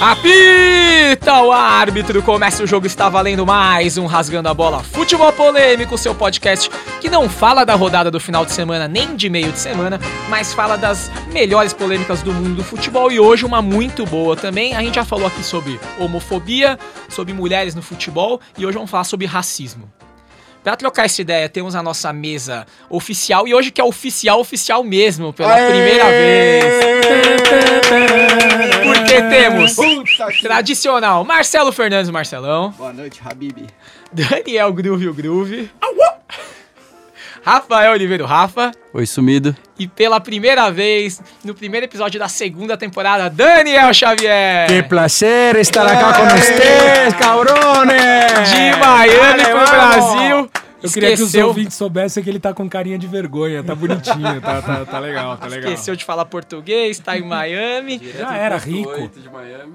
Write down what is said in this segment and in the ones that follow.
Apita o árbitro, começa o jogo, está valendo mais um Rasgando a Bola Futebol Polêmico, seu podcast que não fala da rodada do final de semana nem de meio de semana, mas fala das melhores polêmicas do mundo do futebol e hoje uma muito boa também. A gente já falou aqui sobre homofobia, sobre mulheres no futebol e hoje vamos falar sobre racismo. Pra trocar essa ideia, temos a nossa mesa oficial e hoje que é oficial, oficial mesmo, pela Aê! primeira vez. Porque temos tradicional Marcelo Fernandes, Marcelão, Boa noite, Habib. Daniel Groove, o Groove, Rafael Oliveira, Rafa, Oi, sumido. e pela primeira vez, no primeiro episódio da segunda temporada, Daniel Xavier. Qué placer estar acá con ustedes, cabrones! De Miami pro Vale, Brasil. Eu queria que os Esqueceu- ouvintes soubessem que ele tá com carinha de vergonha, tá bonitinho, tá, tá, tá legal, tá legal. Esqueceu de falar português, tá em Miami. Já era rico. de Miami.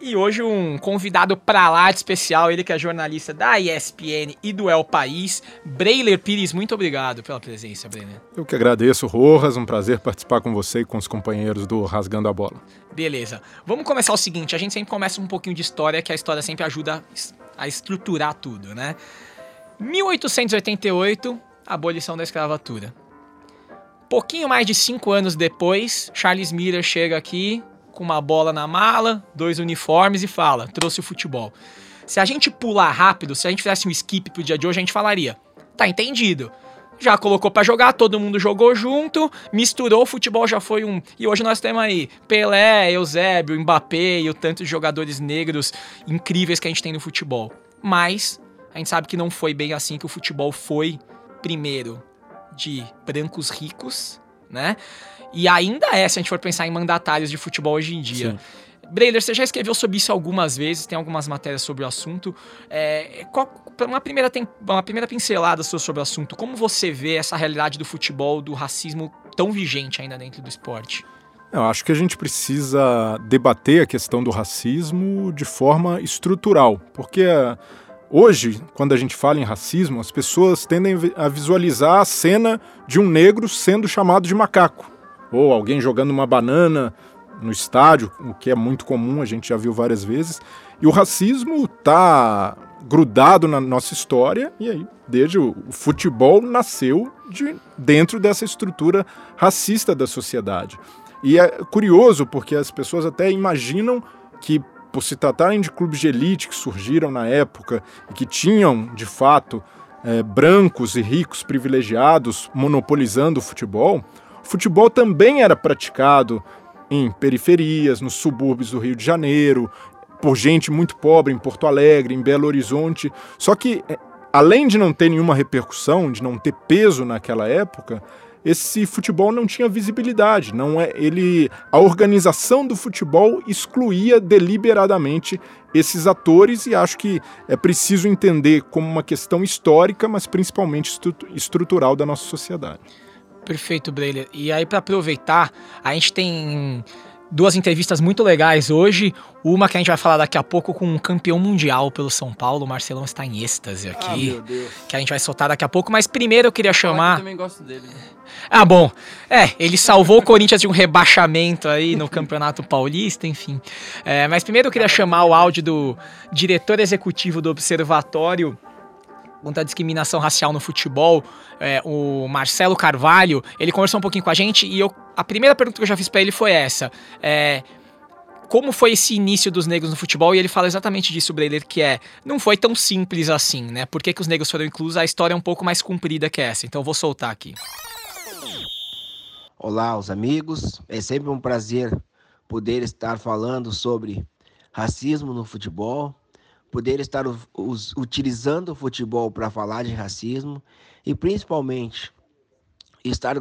E hoje um convidado pra lá de especial, ele que é jornalista da ESPN e do El País, Breiler Pires. Muito obrigado pela presença, Breiler. Eu que agradeço, Rojas. Um prazer participar com você e com os companheiros do Rasgando a Bola. Beleza. Vamos começar o seguinte, a gente sempre começa um pouquinho de história, que a história sempre ajuda a estruturar tudo, né? 1888, abolição da escravatura. Pouquinho mais de cinco anos depois, Charles Miller chega aqui com uma bola na mala, dois uniformes e fala: trouxe o futebol. Se a gente pular rápido, se a gente fizesse um skip pro dia de hoje, a gente falaria: tá entendido. Já colocou pra jogar, todo mundo jogou junto, misturou, o futebol já foi um. E hoje nós temos aí Pelé, Eusébio, Mbappé e o tanto de jogadores negros incríveis que a gente tem no futebol. Mas a gente sabe que não foi bem assim que o futebol foi primeiro de brancos ricos, né? E ainda é, se a gente for pensar em mandatários de futebol hoje em dia. Sim. Breiler, você já escreveu sobre isso algumas vezes, tem algumas matérias sobre o assunto. É, qual- uma, primeira tem- uma primeira pincelada sua sobre o assunto, como você vê essa realidade do futebol, do racismo tão vigente ainda dentro do esporte? Eu acho que a gente precisa debater a questão do racismo de forma estrutural, porque hoje, quando a gente fala em racismo, as pessoas tendem a visualizar a cena de um negro sendo chamado de macaco, ou alguém jogando uma banana no estádio, o que é muito comum, a gente já viu várias vezes. E o racismo está grudado na nossa história, e aí, desde o, o futebol nasceu de dentro dessa estrutura racista da sociedade. E é curioso porque as pessoas até imaginam que, por se tratarem de clubes de elite que surgiram na época e que tinham, de fato, eh, brancos e ricos privilegiados monopolizando o futebol, o futebol também era praticado em periferias, nos subúrbios do Rio de Janeiro, por gente muito pobre em Porto Alegre, em Belo Horizonte. Só que, eh, além de não ter nenhuma repercussão, de não ter peso naquela época, esse futebol não tinha visibilidade, não é ele a organização do futebol excluía deliberadamente esses atores e acho que é preciso entender como uma questão histórica, mas principalmente estru- estrutural da nossa sociedade. Perfeito, Breiler. E aí, pra aproveitar, a gente tem duas entrevistas muito legais hoje. Uma que a gente vai falar daqui a pouco com um campeão mundial pelo São Paulo. O Marcelão está em êxtase aqui. Deus. que a gente vai soltar daqui a pouco. Mas primeiro eu queria Eu chamar. também gosto dele. Ah, bom. É, ele salvou o Corinthians de um rebaixamento aí no Campeonato Paulista, enfim. É, mas primeiro eu queria chamar o áudio do diretor executivo do Observatório contra a discriminação racial no futebol, é, o Marcelo Carvalho. Ele conversou um pouquinho com a gente e eu, a primeira pergunta que eu já fiz pra ele foi essa. É, como foi esse início dos negros no futebol? E ele fala exatamente disso, Breiler, que é, não foi tão simples assim, né? Por que, que os negros foram inclusos? A história é um pouco mais comprida que essa. Então eu vou soltar aqui. Olá, os amigos. É sempre um prazer poder estar falando sobre racismo no futebol, poder estar utilizando o futebol para falar de racismo e principalmente estar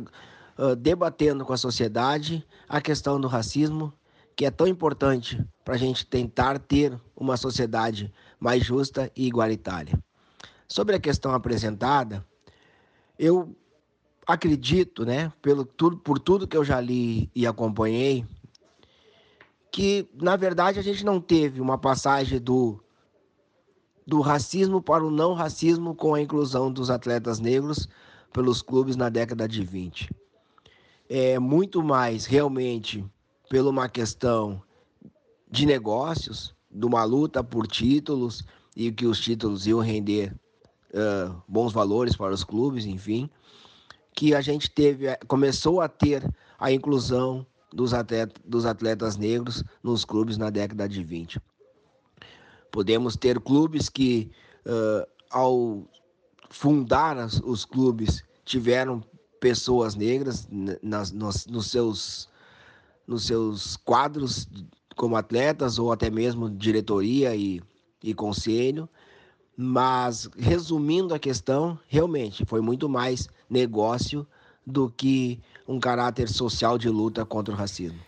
ah, debatendo com a sociedade a questão do racismo, que é tão importante para a gente tentar ter uma sociedade mais justa e igualitária. Sobre a questão apresentada, eu acredito, né, pelo tudo, por tudo que eu já li e acompanhei, que na verdade a gente não teve uma passagem do do racismo para o não racismo com a inclusão dos atletas negros pelos clubes na década de 20. É muito mais realmente pela uma questão de negócios, de uma luta por títulos e que os títulos iam render uh, bons valores para os clubes, enfim, que a gente teve, começou a ter a inclusão dos atletas, dos atletas negros nos clubes na década de 20. Podemos ter clubes que, uh, ao fundar as, os clubes, tiveram pessoas negras nas, nos, seus, nos seus quadros como atletas ou até mesmo diretoria e, e conselho. Mas, resumindo a questão, realmente foi muito mais negócio do que um caráter social de luta contra o racismo.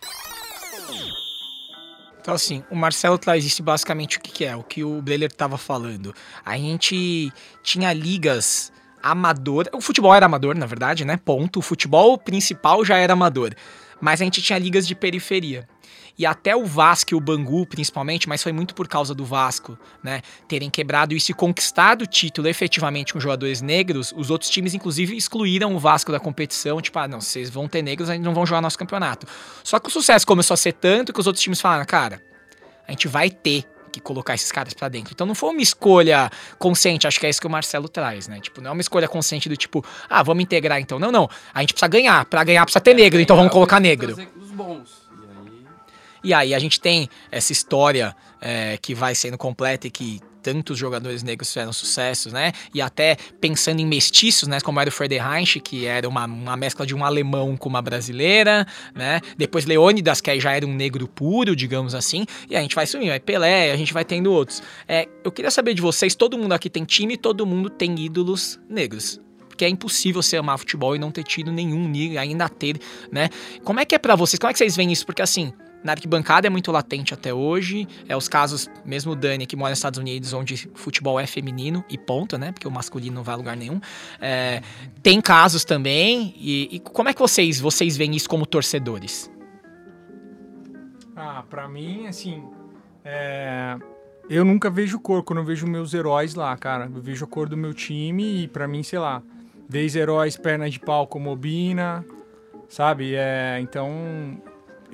Então, assim, o Marcelo traz isso basicamente o que, que é, o que o Breler estava falando. A gente tinha ligas amadoras. O futebol era amador, na verdade, né? Ponto. O futebol principal já era amador. Mas a gente tinha ligas de periferia. E até o Vasco e o Bangu, principalmente, mas foi muito por causa do Vasco, né? Terem quebrado isso e conquistado o título efetivamente com jogadores negros, os outros times, inclusive, excluíram o Vasco da competição. Tipo, ah, não, vocês vão ter negros, a gente não vão jogar nosso campeonato. Só que o sucesso começou a ser tanto que os outros times falaram, cara, a gente vai ter que colocar esses caras para dentro. Então não foi uma escolha consciente, acho que é isso que o Marcelo traz, né? Tipo, não é uma escolha consciente do tipo, ah, vamos integrar então. Não, não. A gente precisa ganhar. Para ganhar precisa ter negro, então vamos colocar negro. Os bons. E aí a gente tem essa história é, que vai sendo completa e que tantos jogadores negros fizeram sucessos, né? E até pensando em mestiços, né? Como era o Frederich, que era uma, uma mescla de um alemão com uma brasileira, né? Depois Leônidas, que aí já era um negro puro, digamos assim. E a gente vai sumindo, vai Pelé, a gente vai tendo outros. É, eu queria saber de vocês, todo mundo aqui tem time, todo mundo tem ídolos negros porque é impossível você amar futebol e não ter tido nenhum, ainda ter, né? Como é que é para vocês? Como é que vocês veem isso? Porque assim, na arquibancada é muito latente até hoje. É os casos, mesmo o Dani, que mora nos Estados Unidos, onde futebol é feminino e ponta, né? Porque o masculino não vai a lugar nenhum. É, tem casos também. E, e, como é que vocês, vocês veem isso como torcedores? Ah, pra mim, assim. É... Eu nunca vejo cor quando eu vejo meus heróis lá, cara. Eu vejo a cor do meu time e pra mim, sei lá, desde heróis perna de pau como Obina, sabe? É, então,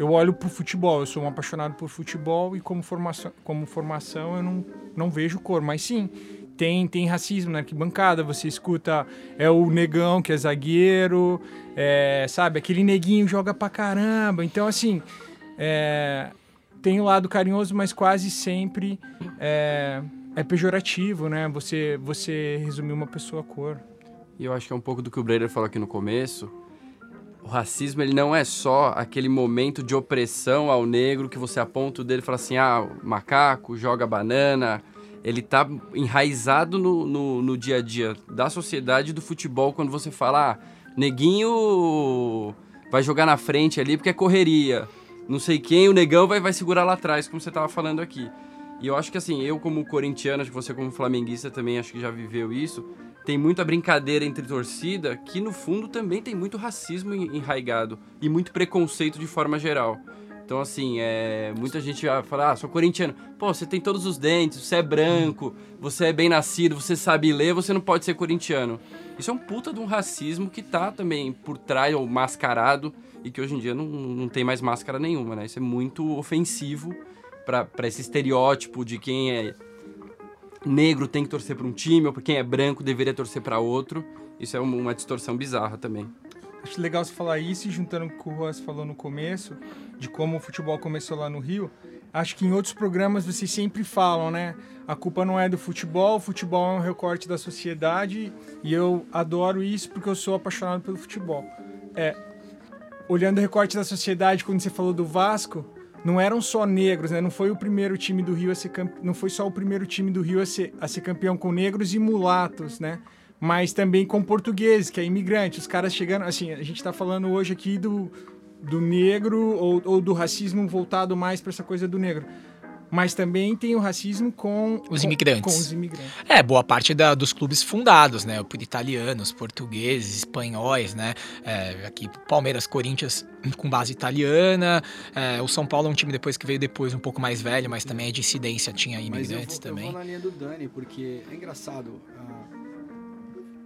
eu olho pro futebol, eu sou um apaixonado por futebol e como formação, como formação eu não, não vejo cor, mas sim, tem, tem racismo na arquibancada, você escuta é o negão que é zagueiro, é, sabe, aquele neguinho joga pra caramba, então assim, é, tem o lado carinhoso, mas quase sempre é, é pejorativo, né, você, você resumir uma pessoa a cor. E eu acho que é um pouco do que o Breyer falou aqui no começo, o racismo ele não é só aquele momento de opressão ao negro que você aponta o dele e fala assim, ah, macaco, joga banana. Ele tá enraizado no, no, no dia a dia da sociedade do futebol quando você fala, ah, neguinho vai jogar na frente ali porque é correria. Não sei quem, o negão vai, vai segurar lá atrás, como você tava falando aqui. E eu acho que assim, eu como corintiano, acho que você como flamenguista também acho que já viveu isso tem muita brincadeira entre torcida que no fundo também tem muito racismo enraigado e muito preconceito de forma geral. Então, assim, é, muita gente fala, ah, sou corintiano. Pô, você tem todos os dentes, você é branco, você é bem nascido, você sabe ler, você não pode ser corintiano. Isso é um puta de um racismo que tá também por trás, ou mascarado, e que hoje em dia não, não tem mais máscara nenhuma, né? Isso é muito ofensivo para esse estereótipo de quem é negro tem que torcer para um time, ou quem é branco deveria torcer para outro. Isso é uma distorção bizarra também. Acho legal você falar isso juntando com o que o Ross falou no começo, de como o futebol começou lá no Rio. Acho que em outros programas vocês sempre falam, né? A culpa não é do futebol, o futebol é um recorte da sociedade e eu adoro isso porque eu sou apaixonado pelo futebol. É, olhando o recorte da sociedade, quando você falou do Vasco, não eram só negros, né? Não foi o primeiro time do Rio a ser campe... não foi só o primeiro time do Rio a ser, a ser campeão com negros e mulatos, né? Mas também com portugueses, que é imigrante. Os caras chegando, assim, a gente está falando hoje aqui do, do negro ou, ou do racismo voltado mais para essa coisa do negro mas também tem o racismo com os imigrantes. Com, com os imigrantes. É, boa parte da, dos clubes fundados, né? Por italianos, portugueses, espanhóis, né? É, aqui, Palmeiras, Corinthians com base italiana. É, o São Paulo é um time depois que veio depois, um pouco mais velho, mas também é dissidência, tinha imigrantes mas eu vou, também. Eu vou na linha do Dani, porque é engraçado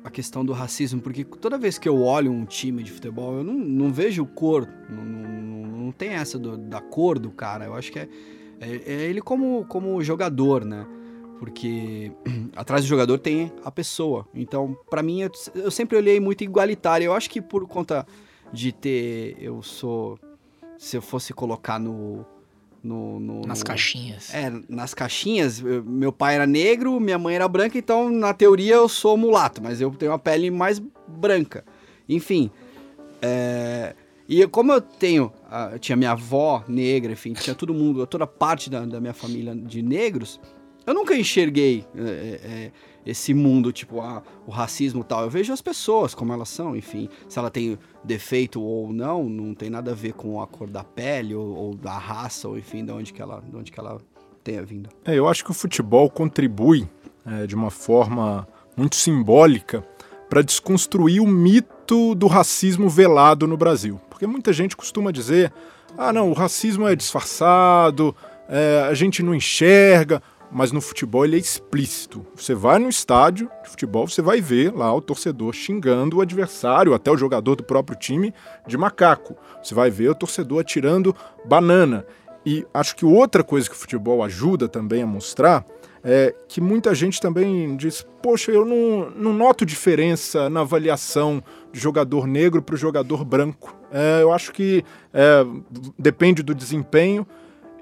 a, a questão do racismo, porque toda vez que eu olho um time de futebol, eu não, não vejo cor, não, não, não tem essa do, da cor do cara. Eu acho que é É, é ele como, como jogador, né? Porque atrás do jogador tem a pessoa. Então, para mim, eu, eu sempre olhei muito igualitário. Eu acho que por conta de ter. Eu sou. Se eu fosse colocar no. no, no Nas caixinhas. É, nas caixinhas, eu- meu pai era negro, minha mãe era branca, então na teoria eu sou mulato, mas eu tenho uma pele mais branca. Enfim, é, e como eu tenho, ah, eu tinha minha avó negra, enfim, tinha todo mundo, toda parte da, da minha família de negros, eu nunca enxerguei é, é, esse mundo, tipo, ah, o racismo tal. Eu vejo as pessoas como elas são, enfim, se ela tem defeito ou não, não tem nada a ver com a cor da pele ou, ou da raça, ou enfim, de onde que ela, de onde que ela tenha vindo. É, eu acho que o futebol contribui de uma forma muito simbólica para desconstruir o mito do racismo velado no Brasil. Porque muita gente costuma dizer: ah, não, o racismo é disfarçado, é, a gente não enxerga. Mas no futebol ele é explícito. Você vai no estádio de futebol, você vai ver lá o torcedor xingando o adversário, até o jogador do próprio time, de macaco. Você vai ver o torcedor atirando banana. E acho que outra coisa que o futebol ajuda também a mostrar é que muita gente também diz: Poxa, eu não, não noto diferença na avaliação de jogador negro para o jogador branco. É, eu acho que é, depende do desempenho.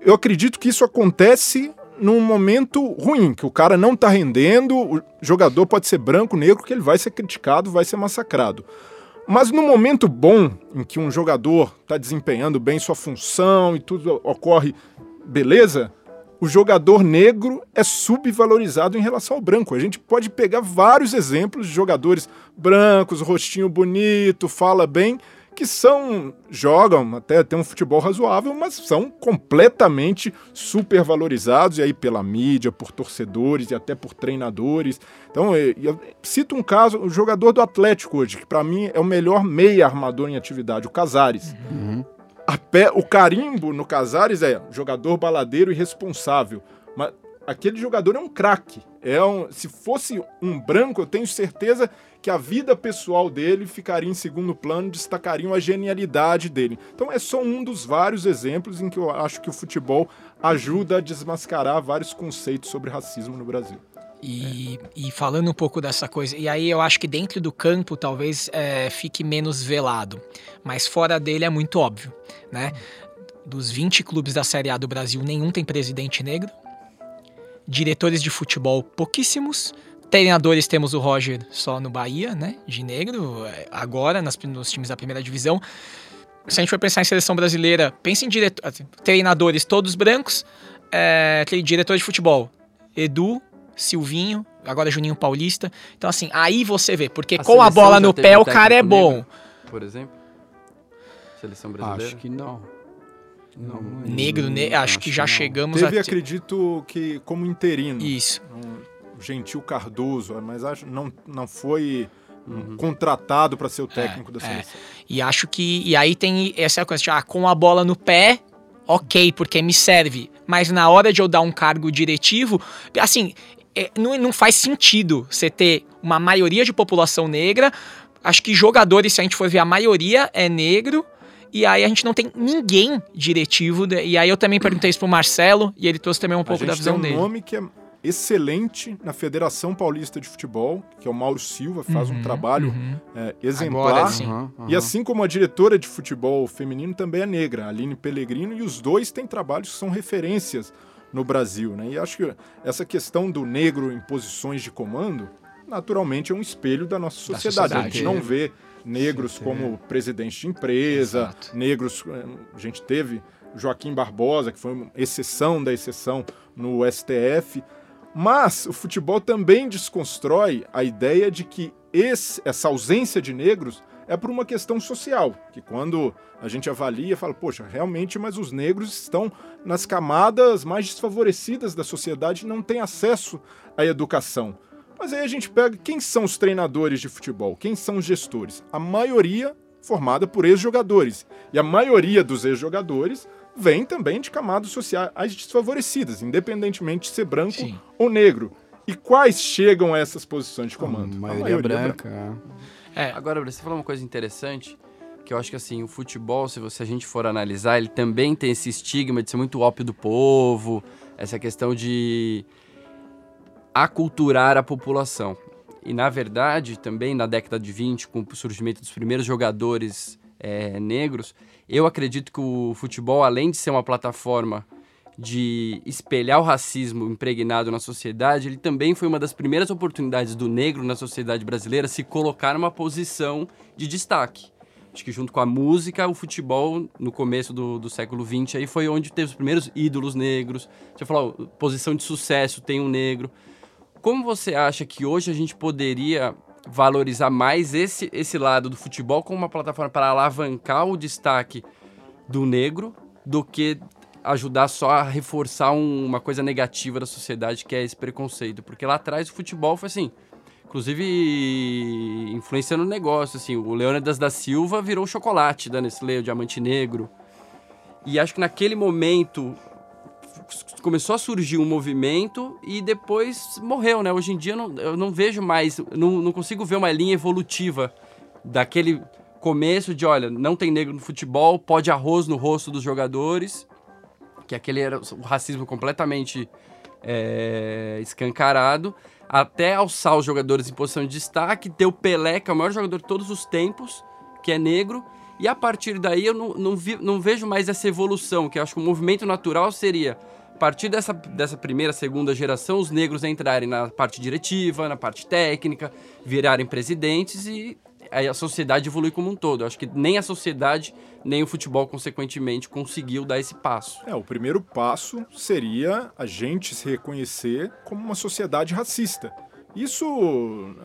Eu acredito que isso acontece num momento ruim, que o cara não tá rendendo, o jogador pode ser branco, negro, que ele vai ser criticado, vai ser massacrado. Mas no momento bom, em que um jogador está desempenhando bem sua função e tudo ocorre beleza, o jogador negro é subvalorizado em relação ao branco. A gente pode pegar vários exemplos de jogadores brancos, rostinho bonito, fala bem, que são jogam até tem um futebol razoável, mas são completamente supervalorizados e aí pela mídia, por torcedores e até por treinadores. Então, eu, eu cito um caso, o jogador do Atlético hoje, que para mim é o melhor meia armador em atividade, o Casares. A pé, o carimbo no Casares é jogador baladeiro e responsável. Mas aquele jogador é um craque. É um, se fosse um branco, eu tenho certeza que a vida pessoal dele ficaria em segundo plano, destacariam a genialidade dele. Então é só um dos vários exemplos em que eu acho que o futebol ajuda a desmascarar vários conceitos sobre racismo no Brasil. E, e falando um pouco dessa coisa, e aí eu acho que dentro do campo talvez é, fique menos velado, mas fora dele é muito óbvio, né? Dos 20 clubes da Série A do Brasil, nenhum tem presidente negro. Diretores de futebol, pouquíssimos. Treinadores temos o Roger só no Bahia, né? De negro, é, agora nas, nos times da primeira divisão. Se a gente for pensar em seleção brasileira, pense em direto, assim, treinadores todos brancos, é, diretor de futebol, Edu, Silvinho, agora Juninho Paulista. Então, assim, aí você vê, porque com a bola no pé o cara é técnico bom. negro, Por exemplo? Seleção brasileira? Acho que não. Não, não é. Negro, ne- acho que já não. chegamos Teve, a. acredito que como interino, Isso. um Gentil Cardoso, mas acho não não foi um contratado para ser o técnico da é. seleção. E acho que. E aí tem essa coisa, tipo, ah, com a bola no pé, ok, porque me serve. Mas na hora de eu dar um cargo diretivo, assim, é, não, não faz sentido você ter uma maioria de população negra. Acho que jogadores, se a gente for ver, a maioria é negro. E aí a gente não tem ninguém diretivo. de- E aí eu também perguntei isso pro Marcelo, e ele trouxe também um A pouco gente da visão tem um dele. nome que é excelente na Federação Paulista de Futebol, que é o Mauro Silva, faz um Uhum, trabalho uhum. é, exemplar. Agora aham. E assim como a diretora de futebol feminino também é negra, a Aline Pellegrino, e os dois têm trabalhos que são referências no Brasil. Né? E acho que essa questão do negro em posições de comando, naturalmente é um espelho da nossa Da sociedade. A sociedade. gente não vê negros como presidente de empresa, Exato. negros. eh, A gente teve Joaquim Barbosa, que foi uma exceção da exceção no STF. Mas o futebol também desconstrói a ideia de que esse- essa ausência de negros é por uma questão social, que quando a gente avalia, fala, poxa, realmente, mas os negros estão nas camadas mais desfavorecidas da sociedade e não têm acesso à educação. Mas aí a gente pega quem são os treinadores de futebol, quem são os gestores? A maioria formada por ex-jogadores. E a maioria dos ex-jogadores vem também de camadas sociais desfavorecidas, independentemente de ser branco Sim. ou negro. E quais chegam a essas posições de comando? A maioria, branca. é. É, Agora, você falou uma coisa interessante. que eu acho que assim, o futebol, se, você, a gente for analisar, ele também tem esse estigma de ser muito ópio do povo, essa questão de aculturar a população. E na verdade, também na década de 20, com o surgimento dos primeiros jogadores é, negros, eu acredito que o futebol, além de ser uma plataforma de espelhar o racismo impregnado na sociedade, ele também foi uma das primeiras oportunidades do negro na sociedade brasileira se colocar numa posição de destaque. Acho que junto com a música, o futebol, no começo do, do século XX, aí foi onde teve os primeiros ídolos negros. Você falou, posição de sucesso, tem um negro. Como você acha que hoje a gente poderia valorizar mais esse, esse lado do futebol como uma plataforma para alavancar o destaque do negro do que ajudar só a reforçar um, uma coisa negativa da sociedade que é esse preconceito? Porque lá atrás o futebol foi assim, inclusive influenciando o negócio, assim, o Leônidas da Silva virou chocolate da Nestlé, o Diamante Negro. E acho que naquele momento começou a surgir um movimento e depois morreu, né? Hoje em dia eu não, eu não vejo mais, não, não consigo ver uma linha evolutiva daquele começo de, olha, não tem negro no futebol, pode arroz no rosto dos jogadores, que aquele era o racismo completamente é, escancarado, até alçar os jogadores em posição de destaque, ter o Pelé, que é o maior jogador de todos os tempos, que é negro, e a partir daí eu não, não, vi, não vejo mais essa evolução, que eu acho que o movimento natural seria a partir dessa, dessa primeira, segunda geração, os negros entrarem na parte diretiva, na parte técnica, virarem presidentes e a sociedade evolui como um todo. Eu acho que nem a sociedade, nem o futebol, consequentemente, conseguiu dar esse passo. É, o primeiro passo seria a gente se reconhecer como uma sociedade racista. Isso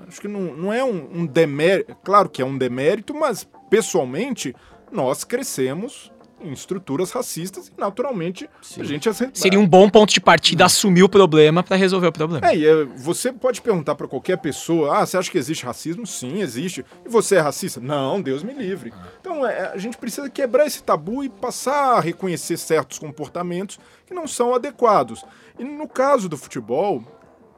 acho que não, não é um, um demérito, claro que é um demérito, mas pessoalmente nós crescemos em estruturas racistas e naturalmente Sim. a gente seria um bom ponto de partida assumir o problema para resolver o problema. É, e é, você pode perguntar para qualquer pessoa: "Ah, você acha que existe racismo?" Sim, existe. E você é racista? Não, Deus me livre. Então, é, a gente precisa quebrar esse tabu e passar a reconhecer certos comportamentos que não são adequados. E no caso do futebol,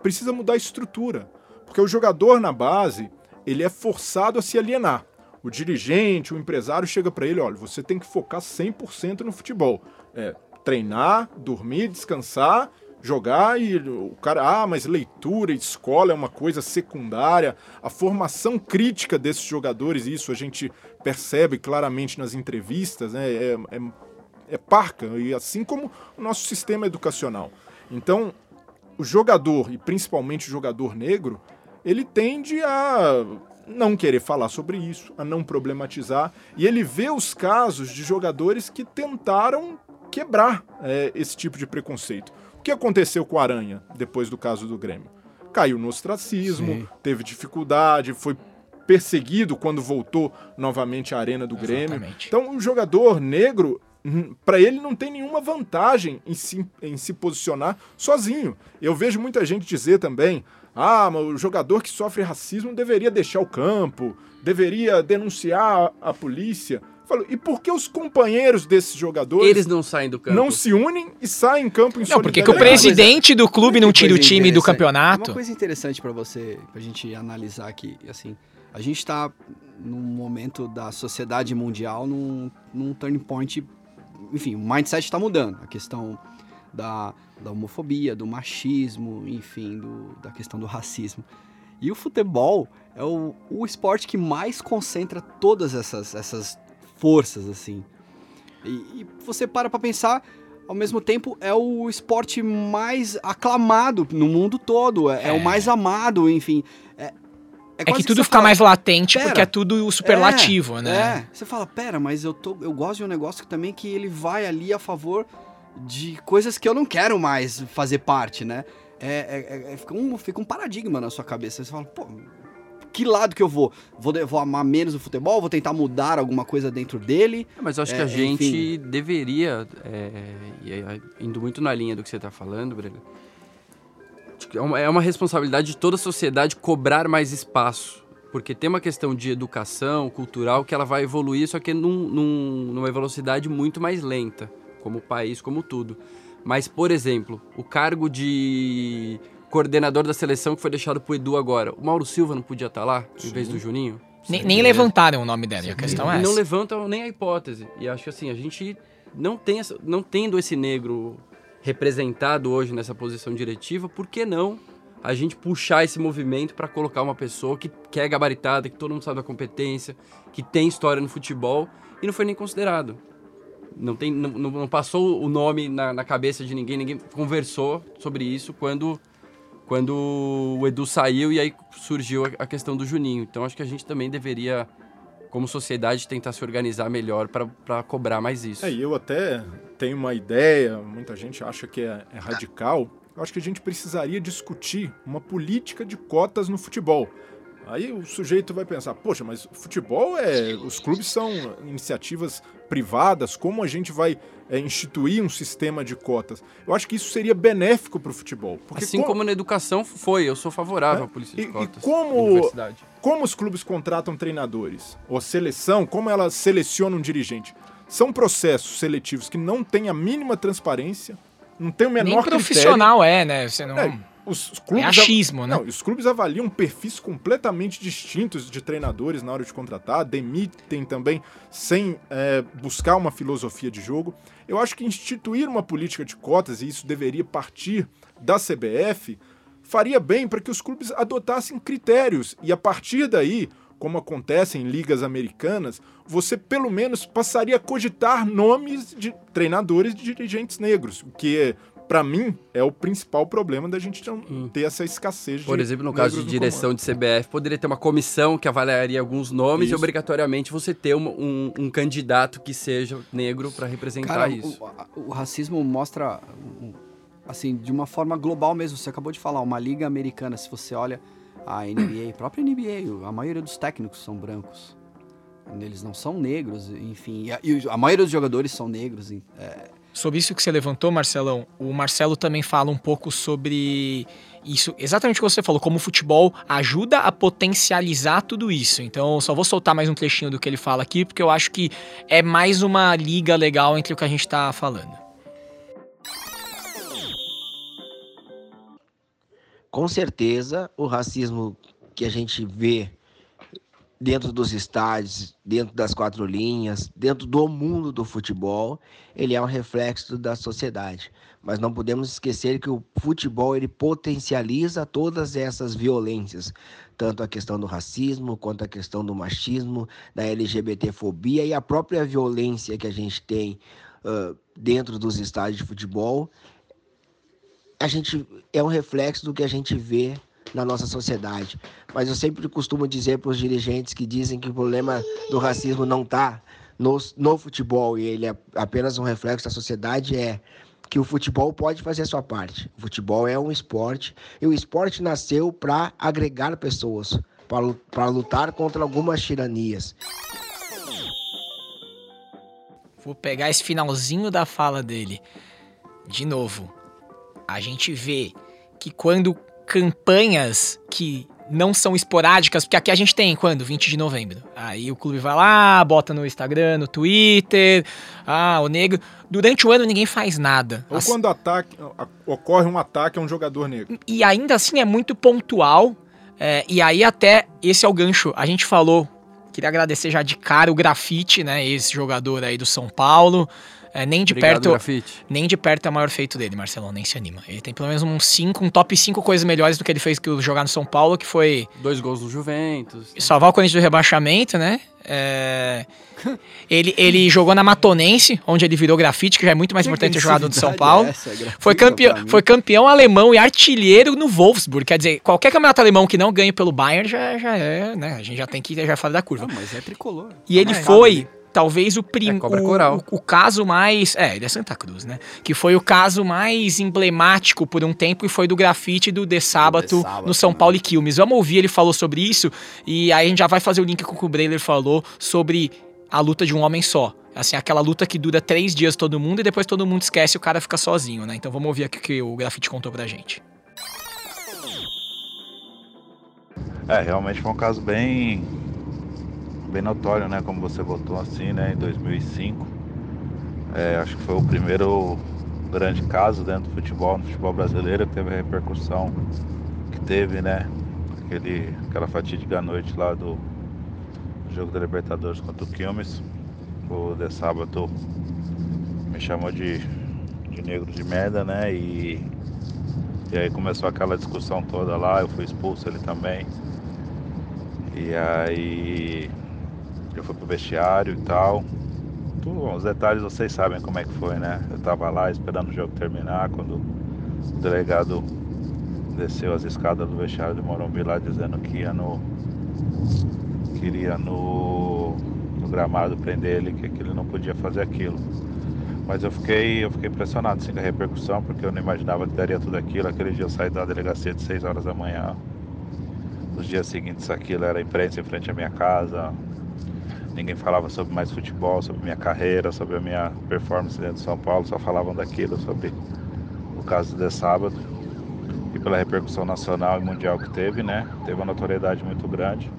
precisa mudar a estrutura, porque o jogador na base, ele é forçado a se alienar o dirigente, o empresário chega para ele, olha, você tem que focar 100% no futebol. É, treinar, dormir, descansar, jogar e o cara, ah, mas leitura, escola é uma coisa secundária. A formação crítica desses jogadores, isso a gente percebe claramente nas entrevistas, né, é, é, é parca, e assim como o nosso sistema educacional. Então, o jogador, e principalmente o jogador negro, ele tende a não querer falar sobre isso, a não problematizar. E ele vê os casos de jogadores que tentaram quebrar é, esse tipo de preconceito. O que aconteceu com o Aranha depois do caso do Grêmio? Caiu no ostracismo, Sim. teve dificuldade, foi perseguido quando voltou novamente à arena do Exatamente. Grêmio. Então, um jogador negro, hum, para ele não tem nenhuma vantagem em se, em se posicionar sozinho. Eu vejo muita gente dizer também: ah, mas o jogador que sofre racismo deveria deixar o campo, deveria denunciar a polícia. Falo, e por que os companheiros desses jogadores. Eles não saem do campo. Não se unem e saem em campo em Não, porque que o presidente do clube não tira o time do campeonato. Uma coisa interessante para você, pra gente analisar aqui, assim, a gente tá num momento da sociedade mundial, num, num turning point. Enfim, o mindset está mudando. A questão da, da homofobia, do machismo, enfim, do, da questão do racismo. E o futebol é o, o esporte que mais concentra todas essas, essas forças, assim. E, e você para pra pensar, ao mesmo tempo é o esporte mais aclamado no mundo todo, é, é. é o mais amado, enfim. É, é, é que tudo fica fala, mais latente pera, porque é tudo superlativo, é, né? É, você fala, pera, mas eu, tô, eu gosto de um negócio também que ele vai ali a favor de coisas que eu não quero mais fazer parte, né? É, é, é, fica, um, fica um paradigma na sua cabeça. Você fala, pô, que lado que eu vou? Vou, vou amar menos o futebol? Vou tentar mudar alguma coisa dentro dele? Mas eu acho que a é, gente enfim. deveria, é, indo muito na linha do que você está falando, Brega, é, é uma responsabilidade de toda a sociedade cobrar mais espaço. Porque tem uma questão de educação cultural que ela vai evoluir, só que num, num, numa velocidade muito mais lenta como país, como tudo. Mas, por exemplo, o cargo de coordenador da seleção que foi deixado pro Edu agora, o Mauro Silva não podia estar tá lá Sim. em vez do Juninho? Nem, nem levantaram o nome dela, e a questão é E não essa. levantam nem a hipótese. E acho que assim, a gente não, tem essa- não tendo esse negro representado hoje nessa posição diretiva, por que não a gente puxar esse movimento para colocar uma pessoa que, que é gabaritada, que todo mundo sabe a competência, que tem história no futebol e não foi nem considerado. Não, tem, não, não- passou o nome na, na cabeça de ninguém, ninguém conversou sobre isso quando, quando o Edu saiu e aí surgiu a, a questão do Juninho. Então acho que a gente também deveria, como sociedade, tentar se organizar melhor para cobrar mais isso. É, eu até tenho uma ideia, muita gente acha que é, é radical. Eu acho que a gente precisaria discutir uma política de cotas no futebol. Aí o sujeito vai pensar, poxa, mas futebol é. Os clubes são iniciativas privadas, como a gente vai é, instituir um sistema de cotas? Eu acho que isso seria benéfico para o futebol. Porque assim co- como na educação foi, eu sou favorável É, à polícia e- de e cotas. como- na universidade. Como os clubes contratam treinadores? Ou a seleção, como ela seleciona um dirigente? São processos seletivos que não têm a mínima transparência, não tem o menor Nem profissional é, né? Você não... critério. É, os, os clubes É achismo, né? Não, os clubes avaliam perfis completamente distintos de treinadores na hora de contratar, demitem também sem é, buscar uma filosofia de jogo. Eu acho que instituir uma política de cotas, e isso deveria partir da CBF, faria bem para que os clubes adotassem critérios e a partir daí, como acontece em ligas americanas, você pelo menos passaria a cogitar nomes de treinadores e dirigentes negros, o que para mim é o principal problema da gente não ter essa escassez de Por exemplo, no caso de direção de CBF, poderia ter uma comissão que avaliaria alguns nomes Isso. e obrigatoriamente você ter um, um- um candidato que seja negro para representar Cara, isso. o, o racismo mostra, assim, de uma forma global mesmo. Você acabou de falar, uma liga americana, se você olha a NBA, a própria NBA, a maioria dos técnicos são brancos. Eles não são negros, enfim. E a, e a maioria dos jogadores são negros. é, Sobre isso que você levantou, Marcelão, o Marcelo também fala um pouco sobre isso, exatamente o que você falou, como o futebol ajuda a potencializar tudo isso. Então, só vou soltar mais um trechinho do que ele fala aqui, porque eu acho que é mais uma liga legal entre o que a gente tá falando. Com certeza, o racismo que a gente vê dentro dos estádios, dentro das quatro linhas, dentro do mundo do futebol, ele é um reflexo da sociedade. Mas não podemos esquecer que o futebol ele potencializa todas essas violências, tanto a questão do racismo, quanto a questão do machismo, da LGBTfobia e a própria violência que a gente tem ah, dentro dos estádios de futebol a gente é um reflexo do que a gente vê na nossa sociedade. Mas eu sempre costumo dizer para os dirigentes que dizem que o problema do racismo não está no, no futebol e ele é apenas um reflexo da sociedade é que o futebol pode fazer a sua parte. O futebol é um esporte e o esporte nasceu para agregar pessoas, para lutar contra algumas tiranias. Vou pegar esse finalzinho da fala dele. De novo, a gente vê que quando campanhas que não são esporádicas, porque aqui a gente tem quando? 20 de novembro. Aí o clube vai lá, bota no Instagram, no Twitter, ah, o negro. Durante o ano ninguém faz nada. Ou As- quando ataque, ocorre um ataque a um jogador negro. e ainda assim é muito pontual. é, e aí até esse é o gancho. A gente falou, queria agradecer já de cara o Grafite, né? Esse jogador aí do São Paulo. É, nem de Obrigado, perto. Grafite. Nem de perto é o maior feito dele, Marcelão, nem se anima. Ele tem pelo menos um 5, um top 5 coisas melhores do que ele fez que jogar no São Paulo, que foi Dois gols no Juventus. salvar o Corinthians do rebaixamento, né? É, Ele, ele jogou na Matonense, onde ele virou grafite, que já é muito mais importante ter jogado do São Paulo. é Essa, Foi campeão, foi campeão alemão e artilheiro no Wolfsburg. Quer dizer, qualquer campeonato alemão que não ganhe pelo Bayern já, já é, né? A gente já tem que ir já fora da curva. Não, mas é tricolor. E ele Ah, foi, talvez, o, prim... É o, Coral. o, o caso mais. É, ele é Santa Cruz, né? Que foi o caso mais emblemático por um tempo e foi do grafite do De Sábato, no São né? Paulo e Quilmes. Vamos ouvir, ele falou sobre isso e aí a gente já vai fazer o link com o que o Breiler falou sobre a luta de um homem só. Assim, aquela luta que dura três dias todo mundo e depois todo mundo esquece e o cara fica sozinho, né? Então vamos ouvir aqui o que o grafite contou pra gente. É, realmente foi um caso bem bem notório, né, como você botou assim, né, em 2005. É, acho que foi o primeiro grande caso dentro do futebol, no futebol brasileiro, que teve a repercussão que teve, né, aquele, aquela fatídica noite lá do, jogo da Libertadores contra o Quilmes. O de sábado me chamou de, de negro de merda, né? E, e aí começou aquela discussão toda lá, eu fui expulso ele também. E aí eu fui pro vestiário e tal. Os detalhes vocês sabem como é que foi, né? Eu tava lá esperando o jogo terminar quando o delegado desceu as escadas do vestiário de Morumbi lá dizendo que ia no. queria no, no gramado prender ele, que, que ele não podia fazer aquilo. Mas eu fiquei, eu fiquei impressionado assim, com a repercussão, porque eu não imaginava que daria tudo aquilo. Aquele dia eu saí da delegacia de 6 horas da manhã. Nos dias seguintes aquilo era imprensa em frente à minha casa. Ninguém falava sobre mais futebol, sobre minha carreira, sobre a minha performance dentro de São Paulo, só falavam daquilo, sobre o caso de sábado. E pela repercussão nacional e mundial que teve, né? Teve uma notoriedade muito grande.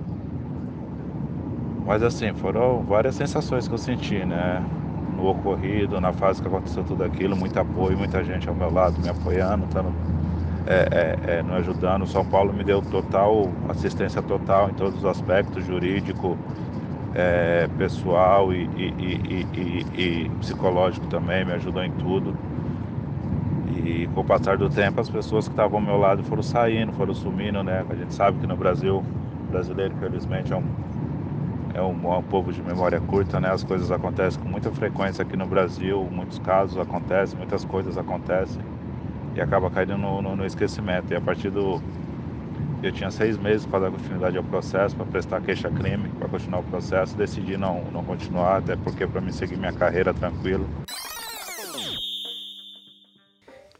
Mas assim, foram várias sensações que eu senti, né? No ocorrido, na fase que aconteceu tudo aquilo, muito apoio, muita gente ao meu lado me apoiando, dando, é, é, é, me ajudando. O São Paulo me deu total assistência total em todos os aspectos, jurídico, é, pessoal e, e, e, e, psicológico também, me ajudou em tudo. E com o passar do tempo, as pessoas que estavam ao meu lado foram saindo, foram sumindo, né? A gente sabe que no Brasil, brasileiro, felizmente, é um, é um, é um povo de memória curta, né? As coisas acontecem com muita frequência aqui no Brasil, muitos casos acontecem, muitas coisas acontecem e acaba caindo no, no, no esquecimento. E a partir do, eu tinha seis meses para dar continuidade ao processo, para prestar queixa-crime, para continuar o processo. Decidi não, não continuar, até porque para me seguir minha carreira tranquilo.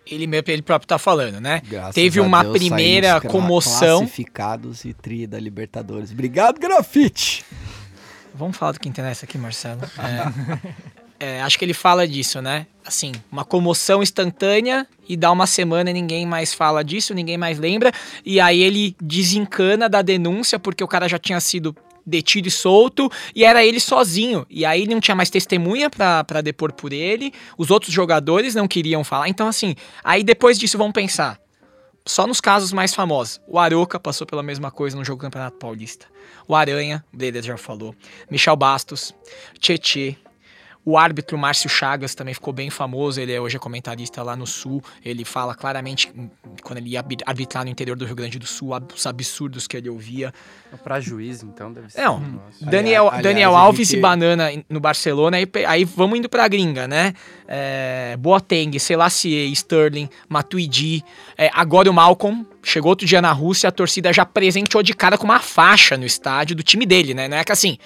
Ele mesmo, ele próprio tá falando, né? Graças Teve uma Deus, primeira comoção. Classificados e tri da Libertadores. Obrigado, Grafite! Vamos falar do que interessa aqui, Marcelo. É, é, acho que ele fala disso, né? Assim, uma comoção instantânea e dá uma semana e ninguém mais fala disso, ninguém mais lembra. E aí ele desencana da denúncia porque o cara já tinha sido detido e solto e era ele sozinho. E aí não tinha mais testemunha pra depor por ele. Os outros jogadores não queriam falar. Então, assim, aí depois disso vamos pensar. Só nos casos mais famosos. O Aroca passou pela mesma coisa no jogo do Campeonato Paulista. O Aranha, o já falou. Michel Bastos, Tietê. O árbitro Márcio Chagas também ficou bem famoso, ele é hoje é comentarista lá no Sul. Ele fala claramente, hum, quando ele ia arbi- arbitrar no interior do Rio Grande do Sul, os absurdos que ele ouvia. Pra juiz, então, deve ser. Não. Daniel, aliás, Daniel Alves Henrique- e Banana no Barcelona, aí, aí vamos indo pra gringa, né? É, Boateng, Selassie, Sterling, Matuidi, é, agora o Malcolm, chegou outro dia na Rússia, a torcida já presenteou de cara com uma faixa no estádio do time dele, né? Não é que assim...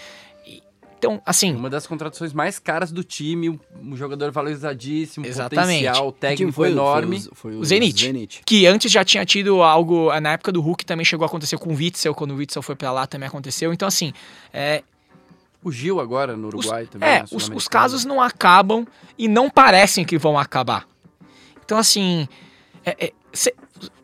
Então, assim, Uma das contratações mais caras do time, um- jogador valorizadíssimo, Exatamente. potencial técnico foi? enorme. Foi o, foi O Zenit. que antes já tinha tido algo, na época do Hulk também chegou a acontecer com o Witzel, quando o Witzel foi pra lá também aconteceu. Então, assim, é, O Gil agora no Uruguai também. É, né, os, os casos não acabam e não parecem que vão acabar. Então, assim. é- é, cê-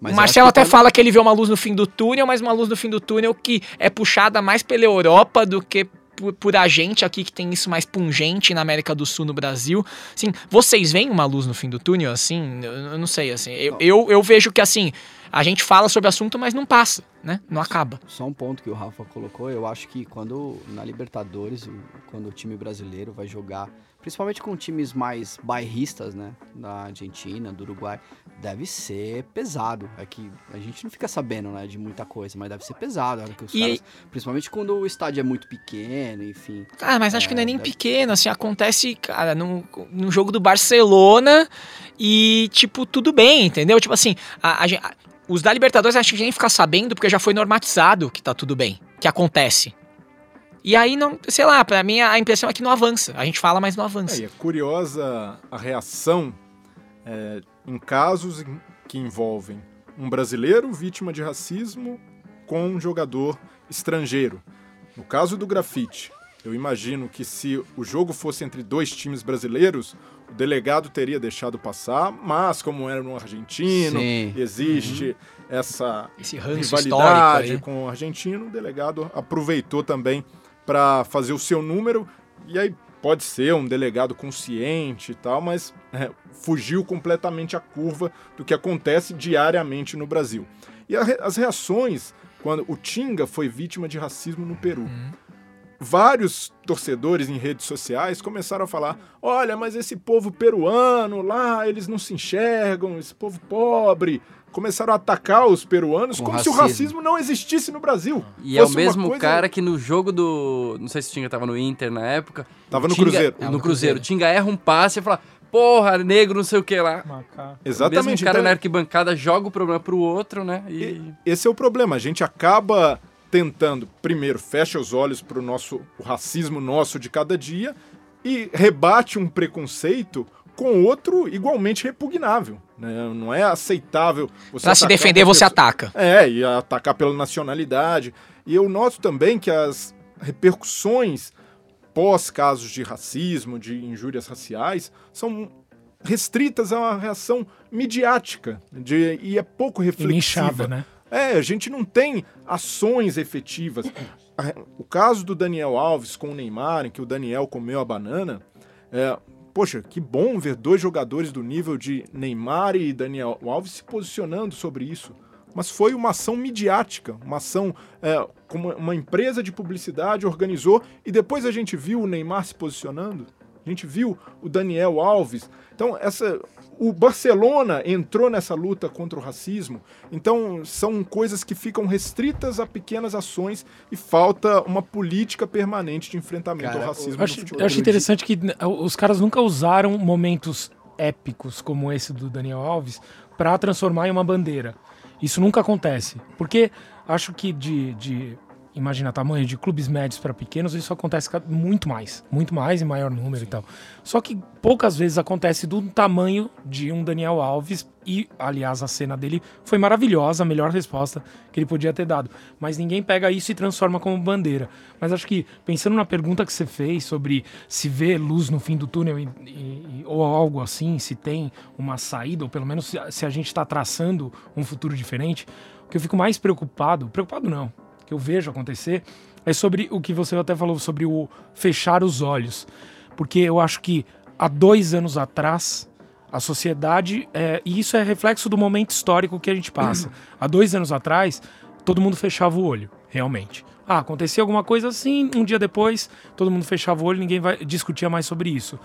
Mas o Marcelo até quando- fala que ele vê uma luz no fim do túnel, mas uma luz no fim do túnel que é puxada mais pela Europa do que por, por a gente aqui que tem isso mais pungente na América do Sul, no Brasil. Assim, vocês veem uma luz no fim do túnel, assim? Eu, eu não sei, assim. Eu, eu, eu vejo que, assim, a gente fala sobre o assunto, mas não passa, né? Não acaba. Só um ponto que o Rafa colocou, eu acho que quando na Libertadores, quando o time brasileiro vai jogar, principalmente com times mais bairristas, né, da Argentina, do Uruguai, deve ser pesado. É que a gente não fica sabendo, né, de muita coisa, mas deve ser pesado, hora que os E- caras, principalmente quando o estádio é muito pequeno, enfim. Cara, mas acho que não é nem deve- pequeno, assim, acontece, cara, num, jogo do Barcelona e, tipo, tudo bem, entendeu? Tipo assim, a, a- os da Libertadores acho que a gente nem fica sabendo porque já foi normatizado que tá tudo bem, que acontece. E aí, não, sei lá, pra mim a impressão é que não avança. A gente fala, mas não É, avança. e é curiosa a reação é, em casos que envolvem um brasileiro vítima de racismo com um jogador estrangeiro. No caso do grafite, eu imagino que se o jogo fosse entre dois times brasileiros, o delegado teria deixado passar, mas como era no argentino, Sim. existe essa Esse ranço histórico rivalidade com o argentino, o delegado aproveitou também para fazer o seu número e aí pode ser um delegado consciente e tal, mas é, fugiu completamente a curva do que acontece diariamente no Brasil. E a as reações quando o Tinga foi vítima de racismo no Peru. Vários torcedores em redes sociais começaram a falar: olha, mas esse povo peruano lá, eles não se enxergam, esse povo pobre. Começaram a atacar os peruanos Com como se racismo. o racismo não existisse no Brasil. E é o mesmo coisa- cara que no jogo do. Não sei se o Tinga tava no Inter na época. Tava o no Tinga- Cruzeiro. No Cruzeiro. O Tinga erra um passe e fala: Porra, negro, não sei o que lá. Macaco. O Exatamente. mesmo cara então- na arquibancada joga o problema pro outro, né? E- Esse é o problema. A gente acaba tentando, primeiro, fecha os olhos para o nosso o racismo nosso de cada dia e rebate um preconceito com outro igualmente repugnável. né? Não é aceitável Pra se defender, você pessoa- ataca. É, e atacar pela nacionalidade. E eu noto também que as repercussões pós-casos de racismo, de injúrias raciais, são restritas a uma reação midiática de, e é pouco E reflexiva. nichada, né? É, a gente não tem ações efetivas. O caso do Daniel Alves com o Neymar, em que o Daniel comeu a banana, é, poxa, que bom ver dois jogadores do nível de Neymar e Daniel Alves se posicionando sobre isso. Mas foi uma ação midiática, uma ação é, como uma empresa de publicidade organizou e depois a gente viu o Neymar se posicionando. A gente viu o Daniel Alves. Então, essa, o Barcelona entrou nessa luta contra o racismo. Então, são coisas que ficam restritas a pequenas ações e falta uma política permanente de enfrentamento Cara, ao racismo. Eu acho, eu acho interessante que né, os caras nunca usaram momentos épicos como esse do Daniel Alves pra transformar em uma bandeira. Isso nunca acontece. Porque acho que de, de imagina tamanho de clubes médios para pequenos, isso acontece muito mais, muito mais em maior número e tal. Só que poucas vezes acontece do tamanho de um Daniel Alves e, aliás, a cena dele foi maravilhosa, a melhor resposta que ele podia ter dado. Mas ninguém pega isso e transforma como bandeira. Mas acho que pensando na pergunta que você fez sobre se vê luz no fim do túnel e- e- ou algo assim, se tem uma saída ou pelo menos se, se a gente está traçando um futuro diferente, o que eu fico mais preocupado, preocupado não, que eu vejo acontecer é sobre o que você até falou sobre o fechar os olhos, porque eu acho que há dois anos atrás a sociedade é, e isso é reflexo do momento histórico que a gente passa. há dois anos atrás todo mundo fechava o olho, realmente. Ah, acontecia alguma coisa assim, um dia depois todo mundo fechava o olho, ninguém vai discutia mais sobre isso.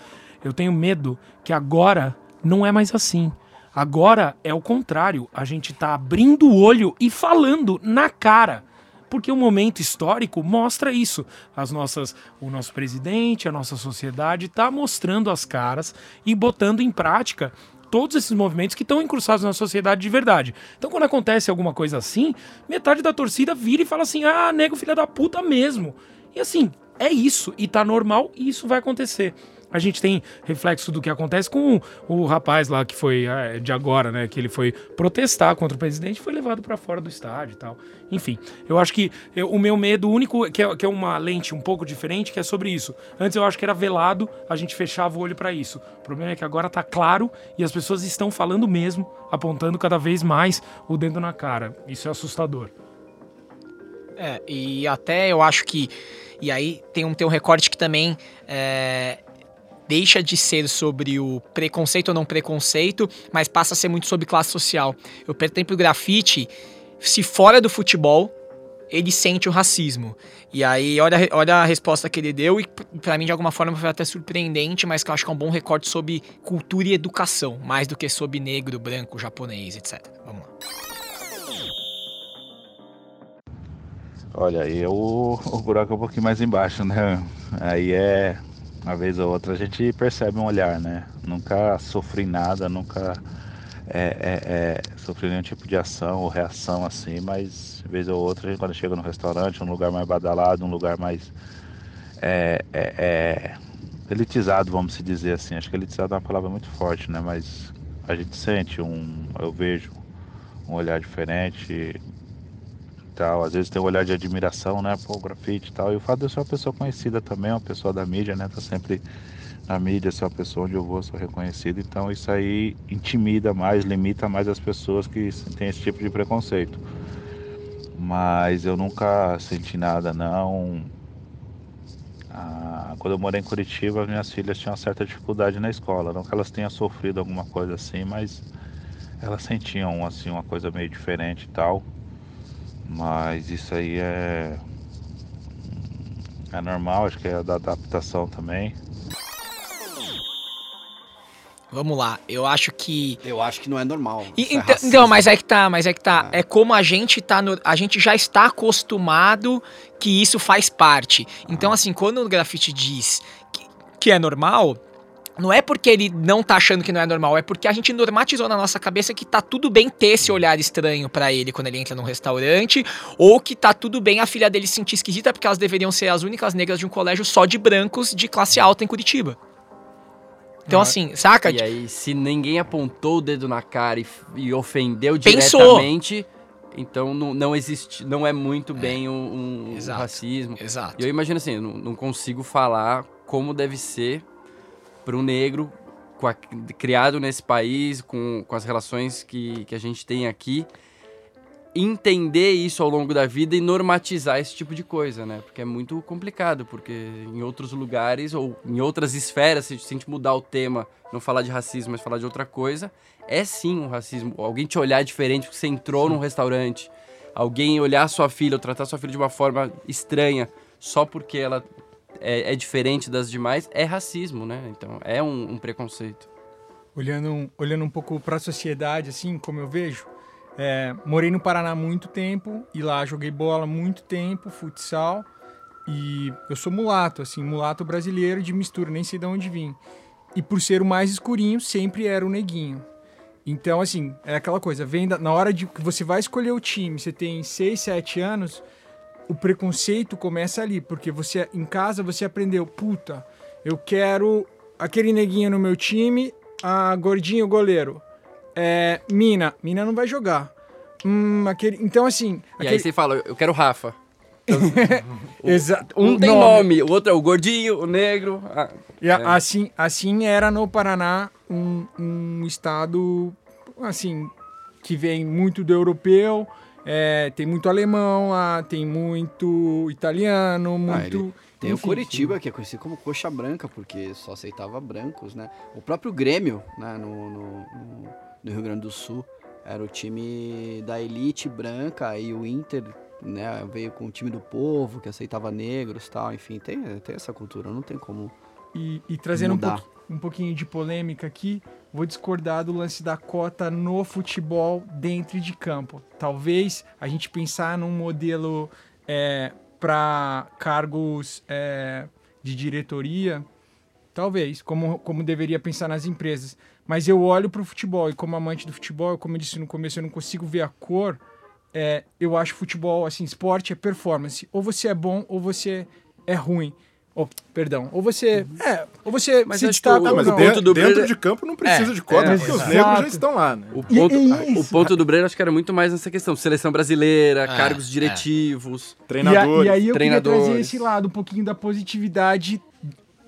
Eu tenho medo que agora não é mais assim. Agora é o contrário. A gente tá abrindo o olho e falando na cara. Porque o momento histórico mostra isso. As nossas, o nosso presidente, a nossa sociedade está mostrando as caras e botando em prática todos esses movimentos que estão encruçados na sociedade de verdade. Então, quando acontece alguma coisa assim, metade da torcida vira e fala assim: ah, nego filha da puta mesmo. E assim, é isso. E tá normal e isso vai acontecer. A gente tem reflexo do que acontece com o, rapaz lá que foi é, de agora, né? Que ele foi protestar contra o presidente e foi levado pra fora do estádio e tal. Enfim, eu acho que eu- o meu medo único, que é, que é uma lente um pouco diferente, que é sobre isso. Antes eu acho que era velado, a gente fechava o olho pra isso. O problema é que agora tá claro e as pessoas estão falando mesmo, apontando cada vez mais o dedo na cara. Isso é assustador. É, e até eu acho que. E aí tem um, tem um recorte que também é, deixa de ser sobre o preconceito ou não preconceito, mas passa a ser muito sobre classe social. Eu pertenço o grafite, se fora do futebol, ele sente o racismo. E aí, olha, olha a resposta que ele deu, e p- pra mim, de alguma forma, foi até surpreendente, mas que eu acho que é um bom recorte sobre cultura e educação, mais do que sobre negro, branco, japonês, etc. Vamos lá. Olha, aí o, o buraco é um pouquinho mais embaixo, né? Aí é. Uma vez ou outra a gente percebe um olhar, né? Nunca sofri nada, nunca é, é, é, sofri nenhum tipo de ação ou reação assim, mas vez ou outra, quando chega no restaurante, um lugar mais badalado, um lugar mais é, é, é, elitizado, vamos se dizer assim. Acho que elitizado é uma palavra muito forte, né? Mas a gente sente um. Eu vejo um olhar diferente, tal. Às vezes tem um olhar de admiração, né? Pô, grafite e tal. E o fato de eu ser uma pessoa conhecida também, uma pessoa da mídia, né? Tá sempre na mídia, ser uma pessoa onde eu vou, sou reconhecido. Então isso aí intimida mais, limita mais as pessoas que têm esse tipo de preconceito. Mas eu nunca senti nada, não. Ah, quando eu morei em Curitiba, minhas filhas tinham uma certa dificuldade na escola. Não que elas tenham sofrido alguma coisa assim, mas elas sentiam assim uma coisa meio diferente e tal. Mas isso aí é é normal, acho que é da adaptação também. Vamos lá, eu acho que. Eu acho que não é normal. E- é então, racismo. então, mas é que tá, mas é que tá. É. É como a gente tá no. A gente já está acostumado que isso faz parte. Então, assim, quando o grafite diz que, que é normal. Não é porque ele não tá achando que não é normal, é porque a gente normatizou na nossa cabeça que tá tudo bem ter esse olhar estranho pra ele quando ele entra num restaurante, ou que tá tudo bem a filha dele se sentir esquisita porque elas deveriam ser as únicas negras de um colégio só de brancos de classe alta em Curitiba. Então, assim, saca? E aí, se ninguém apontou o dedo na cara e, e ofendeu Pensou. diretamente, então não, não existe, não é muito bem um, um- um Exato. racismo. Exato. E eu imagino assim, eu não, não consigo falar como deve ser para um negro a- criado nesse país, com, com as relações que, que a gente tem aqui, entender isso ao longo da vida e normatizar esse tipo de coisa, né? Porque é muito complicado, porque em outros lugares ou em outras esferas, se se a gente mudar o tema, não falar de racismo, mas falar de outra coisa, é sim um racismo. Alguém te olhar diferente porque você entrou num restaurante, alguém olhar sua filha ou tratar sua filha de uma forma estranha só porque ela é, é diferente das demais, é racismo, né? Então é um, um preconceito. olhando, olhando um pouco para a sociedade, assim, como eu vejo, é, morei no Paraná muito tempo e lá joguei bola muito tempo, futsal, e eu sou mulato, assim, mulato brasileiro de mistura, nem sei de onde vim. E por ser o mais escurinho, sempre era o neguinho. Então, assim, é aquela coisa, vem da- na hora de que você vai escolher o time, você tem 6, 7 anos, o preconceito começa ali, porque você em casa você aprendeu, puta, eu quero aquele neguinho no meu time, a gordinho goleiro. É, mina, mina não vai jogar. Hum, aquele, então assim, E aí aquele, você fala, eu quero Rafa. exato, Um o tem nome. nome, o outro é o gordinho, o negro. ah, E a- É. assim, assim era no Paraná um, um estado assim que vem muito do europeu, é, tem muito alemão lá, tem muito italiano, Ah, muito. ele- Tem o enfim. Curitiba, que é conhecido como coxa branca, porque só aceitava brancos, né? O próprio Grêmio, né, no, no, no- Rio Grande do Sul, era o time da elite branca, aí o Inter, né, veio com o time do povo, que aceitava negros e tal, enfim, tem, tem essa cultura, não tem como... E, e trazendo um, Mudar. pouqui- um pouquinho de polêmica aqui, vou discordar do lance da cota no futebol dentro de campo. Talvez a gente pensar num modelo para cargos é, de diretoria, talvez, como, como deveria pensar nas empresas. Mas eu olho para o futebol e como amante do futebol, como eu disse no começo, eu não consigo ver a cor. é, eu acho futebol, assim, esporte é performance. Ou você é bom ou você é ruim. Ou, perdão, ou você. É, ou você Mas se destaca o- mas o não. de- ponto do dentro de campo não precisa É, de cota, é, porque os negros já estão lá, né? O ponto, e ah, o ponto do Breno acho que era muito mais nessa questão. Seleção brasileira, É, cargos diretivos. E, a- Treinadores. e aí eu queria trazer treinadores. esse lado, um pouquinho da positividade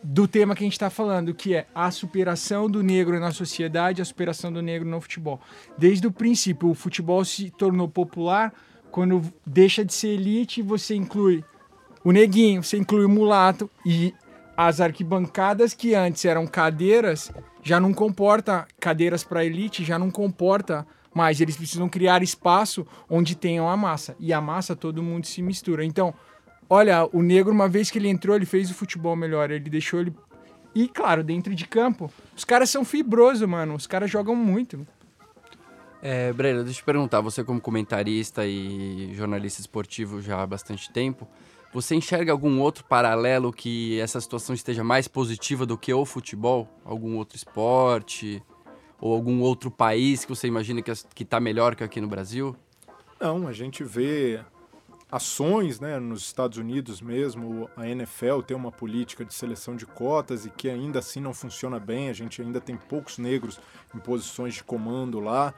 do tema que a gente está falando, que é a superação do negro na sociedade, a superação do negro no futebol. Desde o princípio, o futebol se tornou popular quando deixa de ser elite e você inclui o neguinho, você inclui o mulato e as arquibancadas que antes eram cadeiras já não comporta cadeiras para elite, já não comporta mais. Eles precisam criar espaço onde tenham a massa. E a massa todo mundo se mistura. Então, olha, o negro, uma vez que ele entrou, ele fez o futebol melhor. Ele deixou ele. E, claro, dentro de campo, os caras são fibrosos, mano. Os caras jogam muito. É, Breno, deixa eu te perguntar, você como comentarista e jornalista esportivo já há bastante tempo, você enxerga algum outro paralelo que essa situação esteja mais positiva do que o futebol? Algum outro esporte? Ou algum outro país que você imagina que está melhor que aqui no Brasil? Não, a gente vê ações, né, nos Estados Unidos mesmo, a NFL tem uma política de seleção de cotas e que ainda assim não funciona bem, a gente ainda tem poucos negros em posições de comando lá.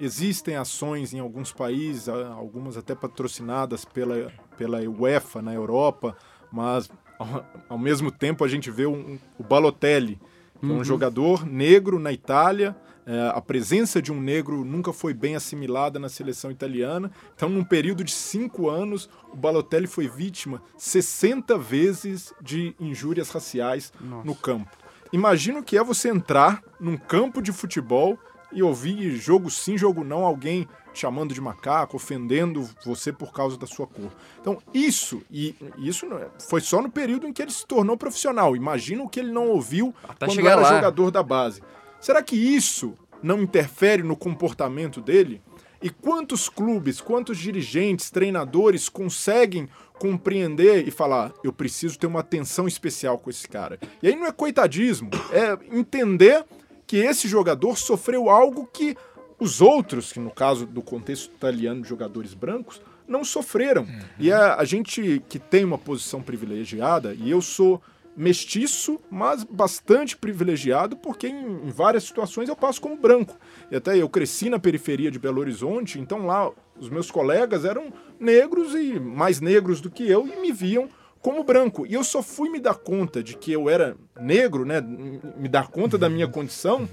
Existem ações em alguns países, algumas até patrocinadas pela, pela UEFA na Europa, mas ao, ao mesmo tempo a gente vê um- o Balotelli, que é um jogador negro na Itália, é, a presença de um negro nunca foi bem assimilada na seleção italiana. Então, num período de cinco anos, o Balotelli foi vítima 60 vezes de injúrias raciais no campo. Imagina o que é você entrar num campo de futebol e ouvir jogo sim, jogo não, alguém chamando de macaco, ofendendo você por causa da sua cor. Então, isso, e isso é- foi só no período em que ele se tornou profissional. Imagina o que ele não ouviu Até quando era lá. jogador da base. Será que isso não interfere no comportamento dele? E quantos clubes, quantos dirigentes, treinadores conseguem compreender e falar: eu preciso ter uma atenção especial com esse cara? E aí não é coitadismo, é entender que esse jogador sofreu algo que os outros, que no caso do contexto italiano jogadores brancos, não sofreram. E a, a gente que tem uma posição privilegiada, e eu sou mestiço, mas bastante privilegiado, porque em, em várias situações eu passo como branco. E até eu cresci na periferia de Belo Horizonte, então lá os meus colegas eram negros e mais negros do que eu e me viam como branco. E eu só fui me dar conta de que eu era negro, né, me dar conta da minha condição,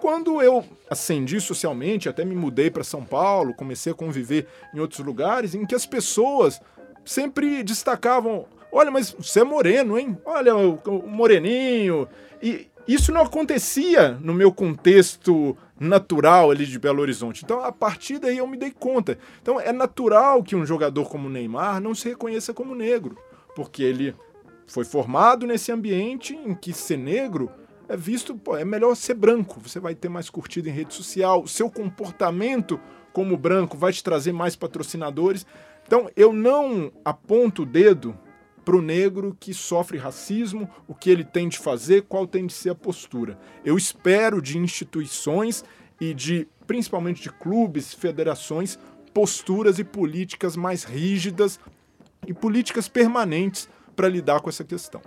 quando eu ascendi socialmente, até me mudei para São Paulo, comecei a conviver em outros lugares em que as pessoas sempre destacavam: olha, mas você é moreno, hein? Olha, o, moreninho. E isso não acontecia no meu contexto natural ali de Belo Horizonte. Então, a partir daí eu me dei conta. Então, é natural que um jogador como Neymar não se reconheça como negro, porque ele foi formado nesse ambiente em que ser negro é visto, pô, é melhor ser branco, você vai ter mais curtida em rede social, o seu comportamento como branco vai te trazer mais patrocinadores. Então, eu não aponto o dedo pro negro que sofre racismo, o que ele tem de fazer, qual tem de ser a postura. Eu espero de instituições e de principalmente de clubes, federações, posturas e políticas mais rígidas e políticas permanentes para lidar com essa questão.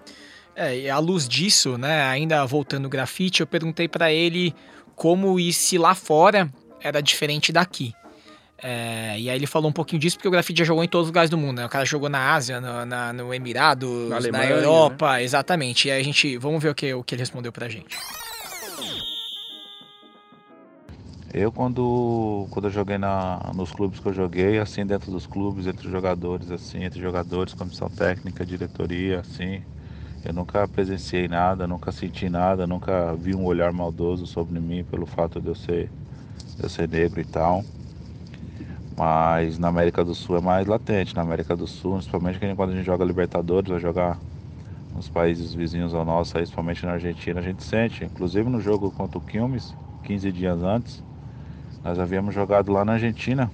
É, e à luz disso, né, ainda voltando ao grafite, eu perguntei pra ele como e se lá fora era diferente daqui. É, e aí ele falou um pouquinho disso, porque o grafite já jogou em todos os lugares do mundo, né? O cara jogou na Ásia, no, na, no Emirados, Na na, Alemanha, Europa, exatamente. E aí a gente, vamos ver o que, o que ele respondeu pra gente. Eu quando, quando eu joguei na, nos clubes que eu joguei, assim, dentro dos clubes, entre jogadores, assim, entre jogadores, comissão técnica, diretoria, assim, eu nunca presenciei nada, nunca senti nada, nunca vi um olhar maldoso sobre mim pelo fato de eu ser, de eu ser negro e tal. Mas na América do Sul é mais latente, na América do Sul, principalmente quando a gente joga Libertadores, vai jogar nos países vizinhos ao nosso, principalmente na Argentina, a gente sente. Inclusive no jogo contra o Quilmes, 15 dias antes, nós havíamos jogado lá na Argentina.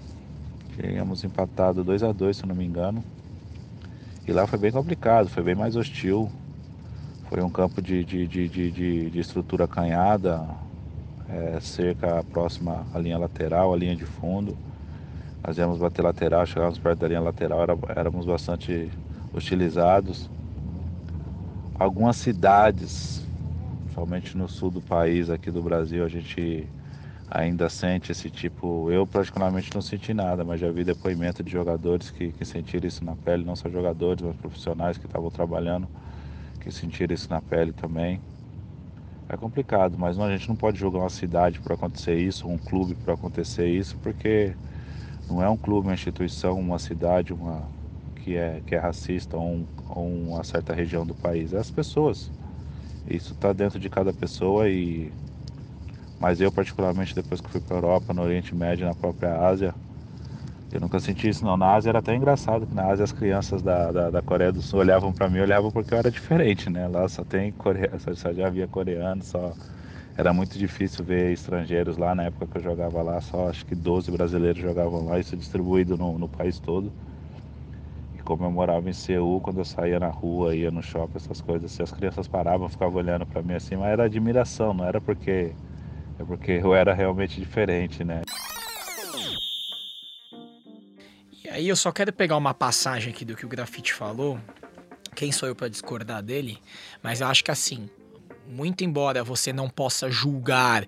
Tínhamos empatado 2 a 2 se não me engano. E lá foi bem complicado, foi bem mais hostil. Foi um campo de, de, de, de, de- estrutura acanhada, é, cerca próxima à linha lateral, à linha de fundo. Nós íamos bater lateral, chegávamos perto da linha lateral, era, éramos bastante hostilizados. Algumas cidades, principalmente no sul do país, aqui do Brasil, a gente ainda sente esse tipo. Eu particularmente não senti nada, mas já vi depoimento de jogadores que, que sentiram isso na pele, não só jogadores, mas profissionais que estavam trabalhando, que sentiram isso na pele também. É complicado, mas não, a gente não pode julgar uma cidade por acontecer isso, um clube por acontecer isso, porque não é um clube, uma instituição, uma cidade, uma que é, que é racista ou, um- ou uma certa região do país. É as pessoas. Isso está dentro de cada pessoa e mas eu, particularmente, depois que fui para Europa, no Oriente Médio, na própria Ásia, eu nunca senti isso não. Na Ásia era até engraçado, que na Ásia as crianças da, da, da Coreia do Sul olhavam para mim, olhavam porque eu era diferente, né? Lá só tem coreano, só, já havia coreano, só... Era muito difícil ver estrangeiros lá, na época que eu jogava lá, só acho que 12 brasileiros jogavam lá, isso distribuído no, no país todo. E como eu morava em Seul, quando eu saía na rua, ia no shopping, essas coisas, assim, as crianças paravam, ficavam olhando para mim assim, mas era admiração, não era porque é porque eu era realmente diferente, né? E aí eu só quero pegar uma passagem aqui do que o Grafite falou. Quem sou eu para discordar dele? Mas eu acho que assim, muito embora você não possa julgar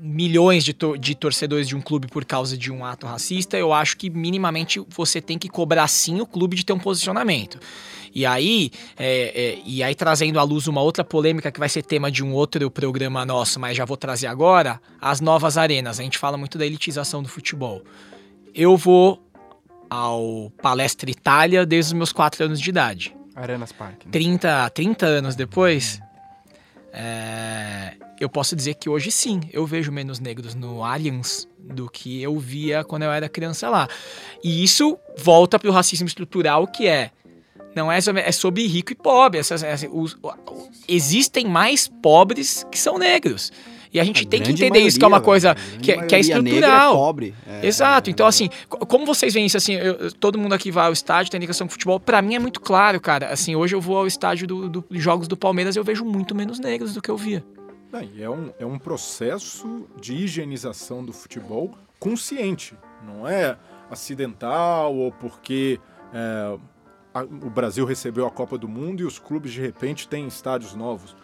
milhões de, de torcedores de um clube por causa de um ato racista, eu acho que minimamente você tem que cobrar sim o clube de ter um posicionamento. E aí, é, é, e aí trazendo à luz uma outra polêmica que vai ser tema de um outro programa nosso, mas já vou trazer agora, as novas arenas. A gente fala muito da elitização do futebol. Eu vou ao Palestra Itália desde os meus 4 anos de idade. Arenas Park. Né? 30, 30 anos depois, É, eu posso dizer que hoje sim, eu vejo menos negros no Aliens do que eu via quando eu era criança lá. E isso volta para o racismo estrutural que é não é sobre, é sobre rico e pobre. Essas, essas- os- o- o- existem mais pobres que são negros. E a gente A tem que entender isso, que é uma maioria, coisa que, é- que é maioria negra estrutural. É pobre. É, Exato. é, Então, é, assim, co- como vocês veem isso, assim, eu- todo mundo aqui vai ao estádio, tem ligação com futebol, pra mim é muito claro, cara. Assim, hoje eu vou ao estádio do, do- dos jogos do Palmeiras eu vejo muito menos negros do que eu via. E é, um, é um processo de higienização do futebol consciente. Não é acidental ou porque é, a- o Brasil recebeu a Copa do Mundo e os clubes de repente têm estádios novos.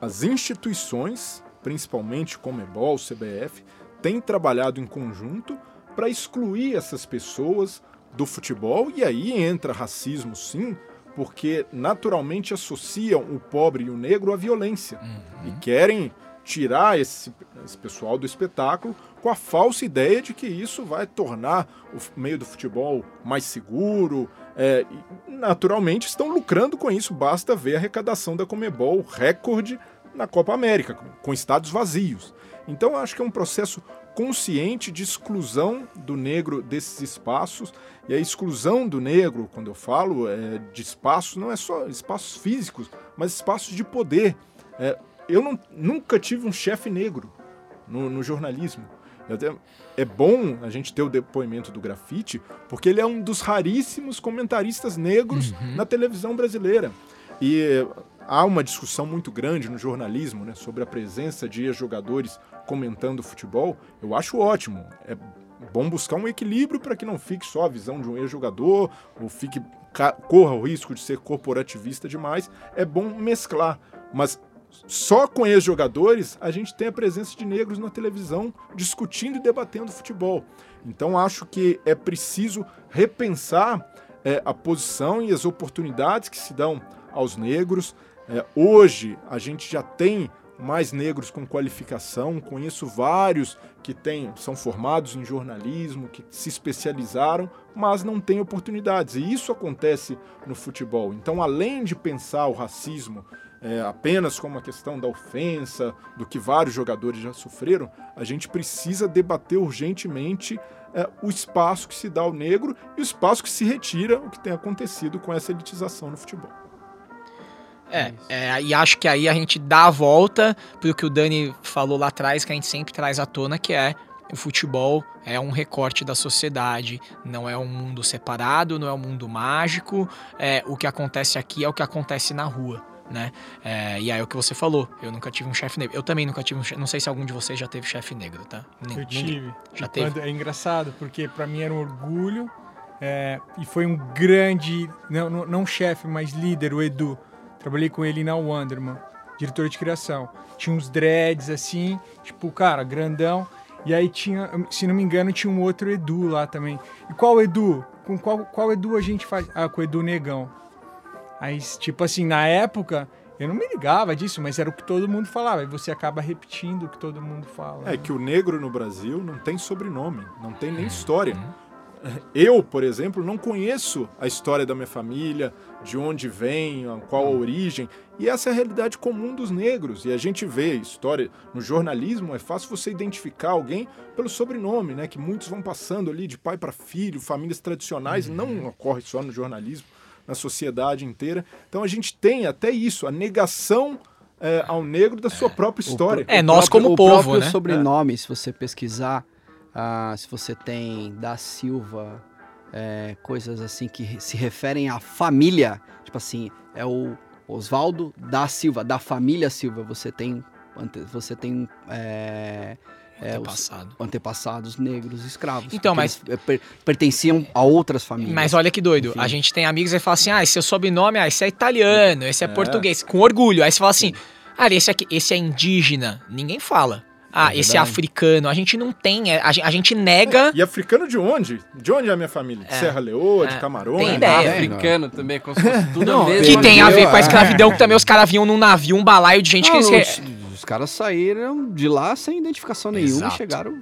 As instituições, principalmente Comebol, CBF, têm trabalhado em conjunto para excluir essas pessoas do futebol e aí entra racismo sim, porque naturalmente associam o pobre e o negro à violência e querem tirar esse, esse pessoal do espetáculo com a falsa ideia de que isso vai tornar o meio do futebol mais seguro. é, naturalmente estão lucrando com isso, basta ver a arrecadação da Comebol, recorde na Copa América, com- estádios vazios. Então eu acho que é um processo consciente de exclusão do negro desses espaços. E a exclusão do negro, quando eu falo é, de espaços, não é só espaços físicos, mas espaços de poder. É, eu não- nunca tive um chefe negro no, no jornalismo. Até- é bom a gente ter o depoimento do grafite, porque ele é um dos raríssimos comentaristas negros na televisão brasileira. E há uma discussão muito grande no jornalismo né, sobre a presença de ex-jogadores comentando futebol. Eu acho ótimo. É bom buscar um equilíbrio para que não fique só a visão de um ex-jogador ou fique corra o risco de ser corporativista demais. É bom mesclar, mas só com ex-jogadores a gente tem a presença de negros na televisão discutindo e debatendo futebol. Então acho que é preciso repensar é, a posição e as oportunidades que se dão aos negros. É, hoje a gente já tem mais negros com qualificação, conheço vários que têm, são formados em jornalismo, que se especializaram, mas não têm oportunidades. E isso acontece no futebol. Então, além de pensar o racismo é, apenas como uma questão da ofensa, do que vários jogadores já sofreram, a gente precisa debater urgentemente é, o espaço que se dá ao negro e o espaço que se retira, o que tem acontecido com essa elitização no futebol. É, é, e acho que aí a gente dá a volta pro que o Dani falou lá atrás, que a gente sempre traz à tona, que é o futebol é um recorte da sociedade, não é um mundo separado, não é um mundo mágico. É, o que acontece aqui é o que acontece na rua. Né? É, e aí é o que você falou, eu nunca tive um chefe negro. Eu também nunca tive um chefe. Não sei se algum de vocês já teve chefe negro, tá? Nin- Eu tive. Já teve? quando- é engraçado, porque pra mim era um orgulho. é, e foi um grande, não, não, não chefe, mas líder, o Edu. Trabalhei com ele na Wanderman, diretor de criação. Tinha uns dreads assim, tipo, cara, grandão. E aí tinha, se não me engano, tinha um outro Edu lá também. E qual Edu? Com qual, qual Edu a gente faz? Ah, com o Edu Negão. Aí, tipo assim, na época, eu não me ligava disso, mas era o que todo mundo falava. E você acaba repetindo o que todo mundo fala. É né? que o negro no Brasil não tem sobrenome, não tem nem história. Eu, por exemplo, não conheço a história da minha família, de onde vem, qual a origem. E essa é a realidade comum dos negros. E a gente vê história no jornalismo, é fácil você identificar alguém pelo sobrenome, né? Que muitos vão passando ali de pai para filho, famílias tradicionais, não ocorre só no jornalismo, na sociedade inteira. Então a gente tem até isso, a negação é, ao negro da sua própria história. É, nós como o povo, próprio né? sobrenome, se você pesquisar, ah, se você tem da Silva, é, coisas assim que se referem à família, tipo assim, é o Oswaldo da Silva, da família Silva, você tem, você tem é, é, os Passado. antepassados negros escravos. Então, mas- é, per- pertenciam a outras famílias. Mas olha que doido, Enfim. a gente tem amigos e fala assim: ah, esse seu sobrenome, ah, esse é italiano, esse é, português, com orgulho. Aí você fala assim: ah, esse aqui, esse é indígena. Ninguém fala. Ah, esse é verdade. africano. A gente não tem, é, a, gen- a gente nega. E africano de onde? De onde é a minha família? De É. Serra Leoa, de É. Camarões? Tem ideia. Africano também, como se fosse tudo Não, a mesma Que tem a ver com a é. escravidão, que também os caras vinham num navio, um balaio de gente Não, que. os, os caras saíram de lá sem identificação nenhuma Exato. e chegaram.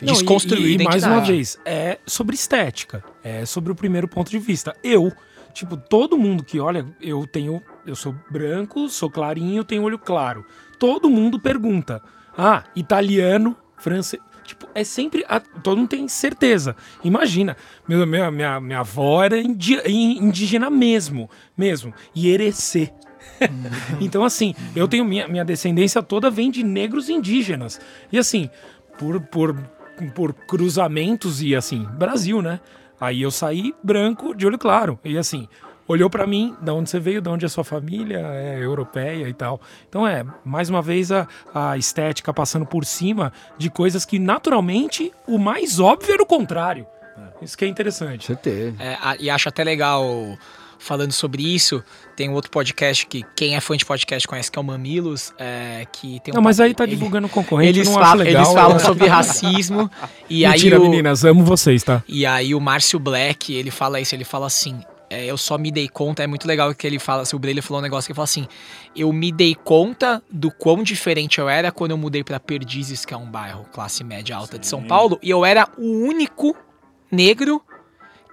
Desconstruir e, e, e mais uma vez, é sobre estética. É sobre o primeiro ponto de vista. Eu, tipo, todo mundo que olha, eu tenho eu sou branco, sou clarinho, tenho olho claro. Todo mundo pergunta: ah, italiano, francês. Tipo, é sempre. a- todo mundo tem certeza. Imagina, meu, minha, minha, minha avó era indígena mesmo. Mesmo. E Erecê. então, assim, eu tenho. Minha, minha descendência toda vem de negros indígenas. E assim, por, por, por cruzamentos e assim, Brasil, né? Aí eu saí branco de olho claro. E assim, olhou pra mim, da onde você veio, da onde é sua família, é europeia e tal. Então é, mais uma vez, a, a estética passando por cima de coisas que naturalmente o mais óbvio era o contrário. Isso que é interessante. Certeza. É, e acho até legal falando sobre isso. Tem um outro podcast que quem é fã de podcast conhece que é o Mamilos, é, que tem um Não, mas aí tá ele- divulgando concorrente, Eles, falam, legal. eles falam sobre racismo e Mentira, aí o, meninas, amo vocês, tá? E aí o Márcio Black, ele fala isso, ele fala assim, é, eu só me dei conta, é muito legal que ele fala, assim, o falou um negócio que ele fala assim, eu me dei conta do quão diferente eu era quando eu mudei pra Perdizes, que é um bairro classe média alta de São Paulo, e eu era o único negro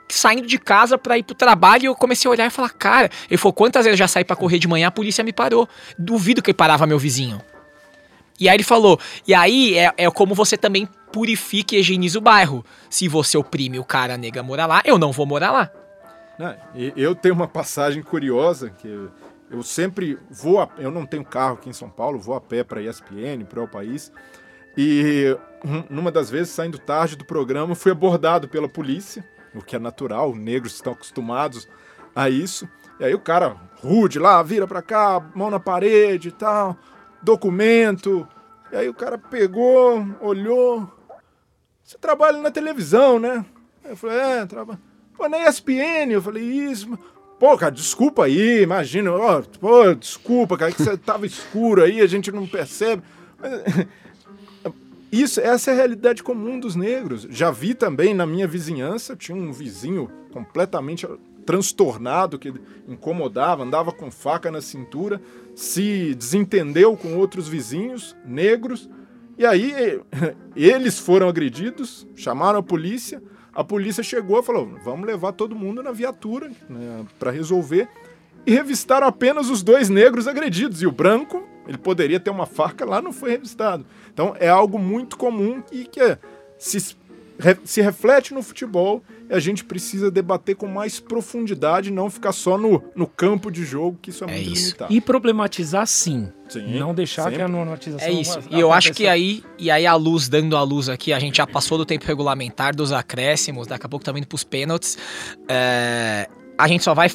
saindo de casa pra ir pro trabalho e eu comecei a olhar e falar, cara, ele falou, quantas vezes eu já saí pra correr de manhã, a polícia me parou. Duvido que ele parava meu vizinho. E aí ele falou, e aí é, é como você também purifica e higieniza o bairro. Se você oprime o cara nega morar lá, eu não vou morar lá. E Eu tenho uma passagem curiosa que eu- sempre vou, a- eu não tenho carro aqui em São Paulo, vou a pé para ESPN, para o país. E um- numa das vezes, saindo tarde do programa, fui abordado pela polícia, o que é natural, negros estão acostumados a isso. E aí o cara rude lá, vira para cá, mão na parede e tal, documento. E aí o cara pegou, olhou. Você trabalha na televisão, né? Eu falei, é, trabalho. Pô, na ESPN, eu falei, isso. Pô, cara, desculpa aí, imagina. Ó, pô, desculpa, cara, que você tava escuro aí, a gente não percebe. Isso, essa é a realidade comum dos negros. Já vi também na minha vizinhança, tinha um vizinho completamente transtornado, que incomodava, andava com faca na cintura, se desentendeu com outros vizinhos negros, e aí eles foram agredidos, chamaram a polícia, a polícia chegou e falou: vamos levar todo mundo na viatura né, para resolver. E revistaram apenas os dois negros agredidos. E o branco, ele poderia ter uma faca, lá não foi revistado. Então é algo muito comum e que se, se reflete no futebol e a gente precisa debater com mais profundidade, não ficar só no, no campo de jogo, que isso é, É muito isso. limitado. E problematizar sim. Sim, não deixar sempre. que a normatização. É isso. E eu acho que aí, e aí a luz, dando a luz aqui, a gente já passou do tempo regulamentar, dos acréscimos, daqui a pouco estamos indo pros pênaltis. É, a gente só vai,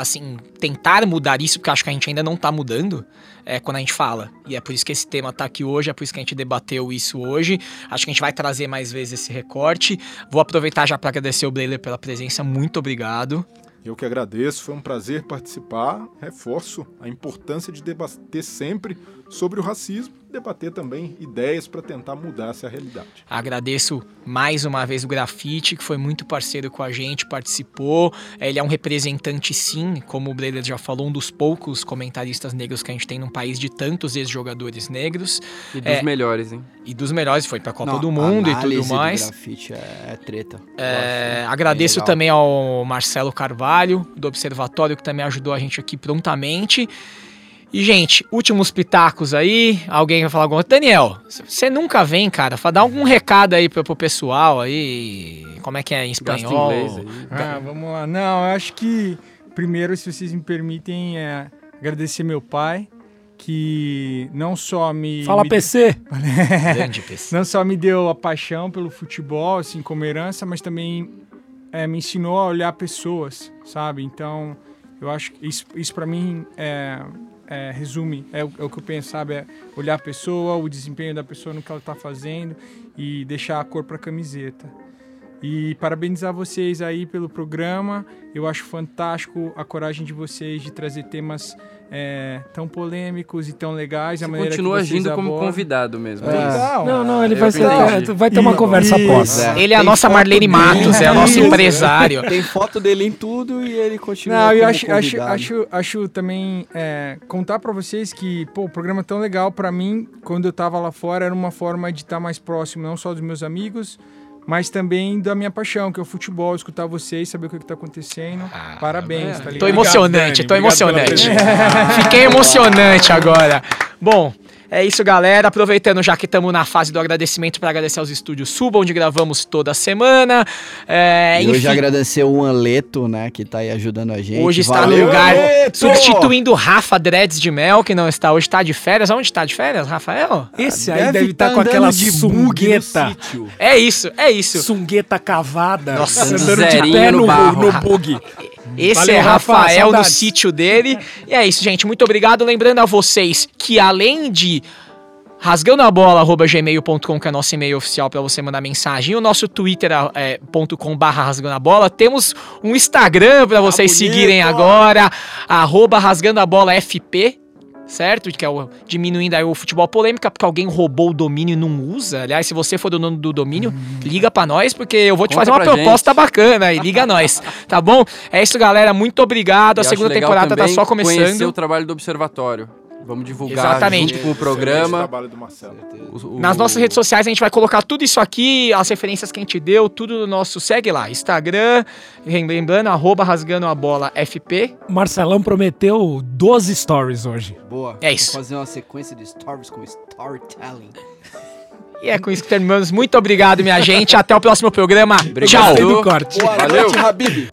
assim, tentar mudar isso, porque acho que a gente ainda não tá mudando, é, quando a gente fala. E é por isso que esse tema tá aqui hoje, é por isso que a gente debateu isso hoje. Acho que a gente vai trazer mais vezes esse recorte. Vou aproveitar já para agradecer o Bleiler pela presença. Muito obrigado. Eu que agradeço, foi um prazer participar. Reforço a importância de debater sempre sobre o racismo, debater também ideias para tentar mudar essa realidade. Agradeço mais uma vez o Grafite, que foi muito parceiro com a gente, participou. Ele é um representante, sim, como o Breder já falou, um dos poucos comentaristas negros que a gente tem num país de tantos ex-jogadores negros. E dos É. melhores, hein? E dos melhores, foi pra Copa Não, do Mundo e tudo do mais. grafite é, é treta. É, agradeço também ao Marcelo Carvalho, do Observatório, que também ajudou a gente aqui prontamente. E, gente, últimos pitacos aí. Alguém vai falar alguma coisa? Daniel, você nunca vem, cara. Dá algum recado aí pro, pro pessoal aí. Como é que é em espanhol? Ah, vamos lá. Não, eu acho que primeiro, se vocês me permitem, é agradecer meu pai, que não só me. Fala me- PC! Grande PC. não só me deu a paixão pelo futebol, assim, como herança, mas também é, me ensinou a olhar pessoas, sabe? Então, eu acho que isso, isso para mim é, é, resume, é o, é o que eu penso, sabe? É olhar a pessoa, o desempenho da pessoa no que ela tá fazendo e deixar a cor pra camiseta. E parabenizar vocês aí pelo programa. Eu acho fantástico a coragem de vocês de trazer temas é, tão polêmicos e tão legais. a Você maneira continua que vocês agindo como convidado mesmo. É. é isso? Legal. Não, não, ele eu vai, ser, vai ter uma E- conversa e- após. É. Ele é a Tem nossa Marlene dele. Matos, é o nosso Isso. empresário. Tem foto dele em tudo e ele continua Não, eu acho, acho, convidado. acho, acho também é, contar pra vocês que pô, o programa é tão legal pra mim, quando eu tava lá fora, era uma forma de estar mais próximo, não só dos meus amigos, mas também da minha paixão, que é o futebol, escutar vocês, saber o que, que tá acontecendo. Parabéns, tá ligado? Tô emocionante, tô Obrigado pela emocionante. Fiquei emocionante agora. Bom, é isso, galera. Aproveitando já que estamos na fase do agradecimento para agradecer aos estúdios Suba, onde gravamos toda semana. É, e hoje agradecer o Anleto, né, que tá aí ajudando a gente. hoje está Valeu, no lugar, Anleto! substituindo o Rafa Dreads de Mel, que não está hoje, está de férias. Onde está de férias, Rafael? Esse aí Deve deve estar tá com aquela de sungueta. É isso, é isso. Sungueta cavada. Nossa, andando de pé no no, barro. no bug. Esse Valeu, é Rafa, Rafael no saudades. sítio dele. E é isso, gente. Muito obrigado. Lembrando a vocês que além de rasgando a bola gmail.com que é nosso e-mail oficial para você mandar mensagem, e o nosso twitter é, ponto com barra rasgando a bola, temos um Instagram para vocês bonito. seguirem agora, arroba rasgando a bola FP, certo? Que é o diminuindo aí o futebol polêmica, porque alguém roubou o domínio e não usa. Aliás, se você for do dono do domínio, liga pra nós, porque eu vou te Conta fazer uma proposta gente. bacana e liga nós, tá bom? É isso, galera. Muito obrigado. A E acho segunda temporada tá só Conhecer começando. o trabalho do Observatório. Vamos divulgar Exatamente. junto com o programa. trabalho do Marcelo. o- o- Nas nossas redes sociais a gente vai colocar tudo isso aqui, as referências que a gente deu, tudo no nosso. Segue lá, Instagram, lembrando, arroba rasgando a bola FP. Marcelão prometeu 12 stories hoje. Boa. É isso. Vou fazer uma sequência de stories com storytelling. E é com isso que terminamos. Muito obrigado, minha gente. Até o próximo programa. Obrigado. Tchau. Gostei do corte. Boa Valeu. noite, Habib.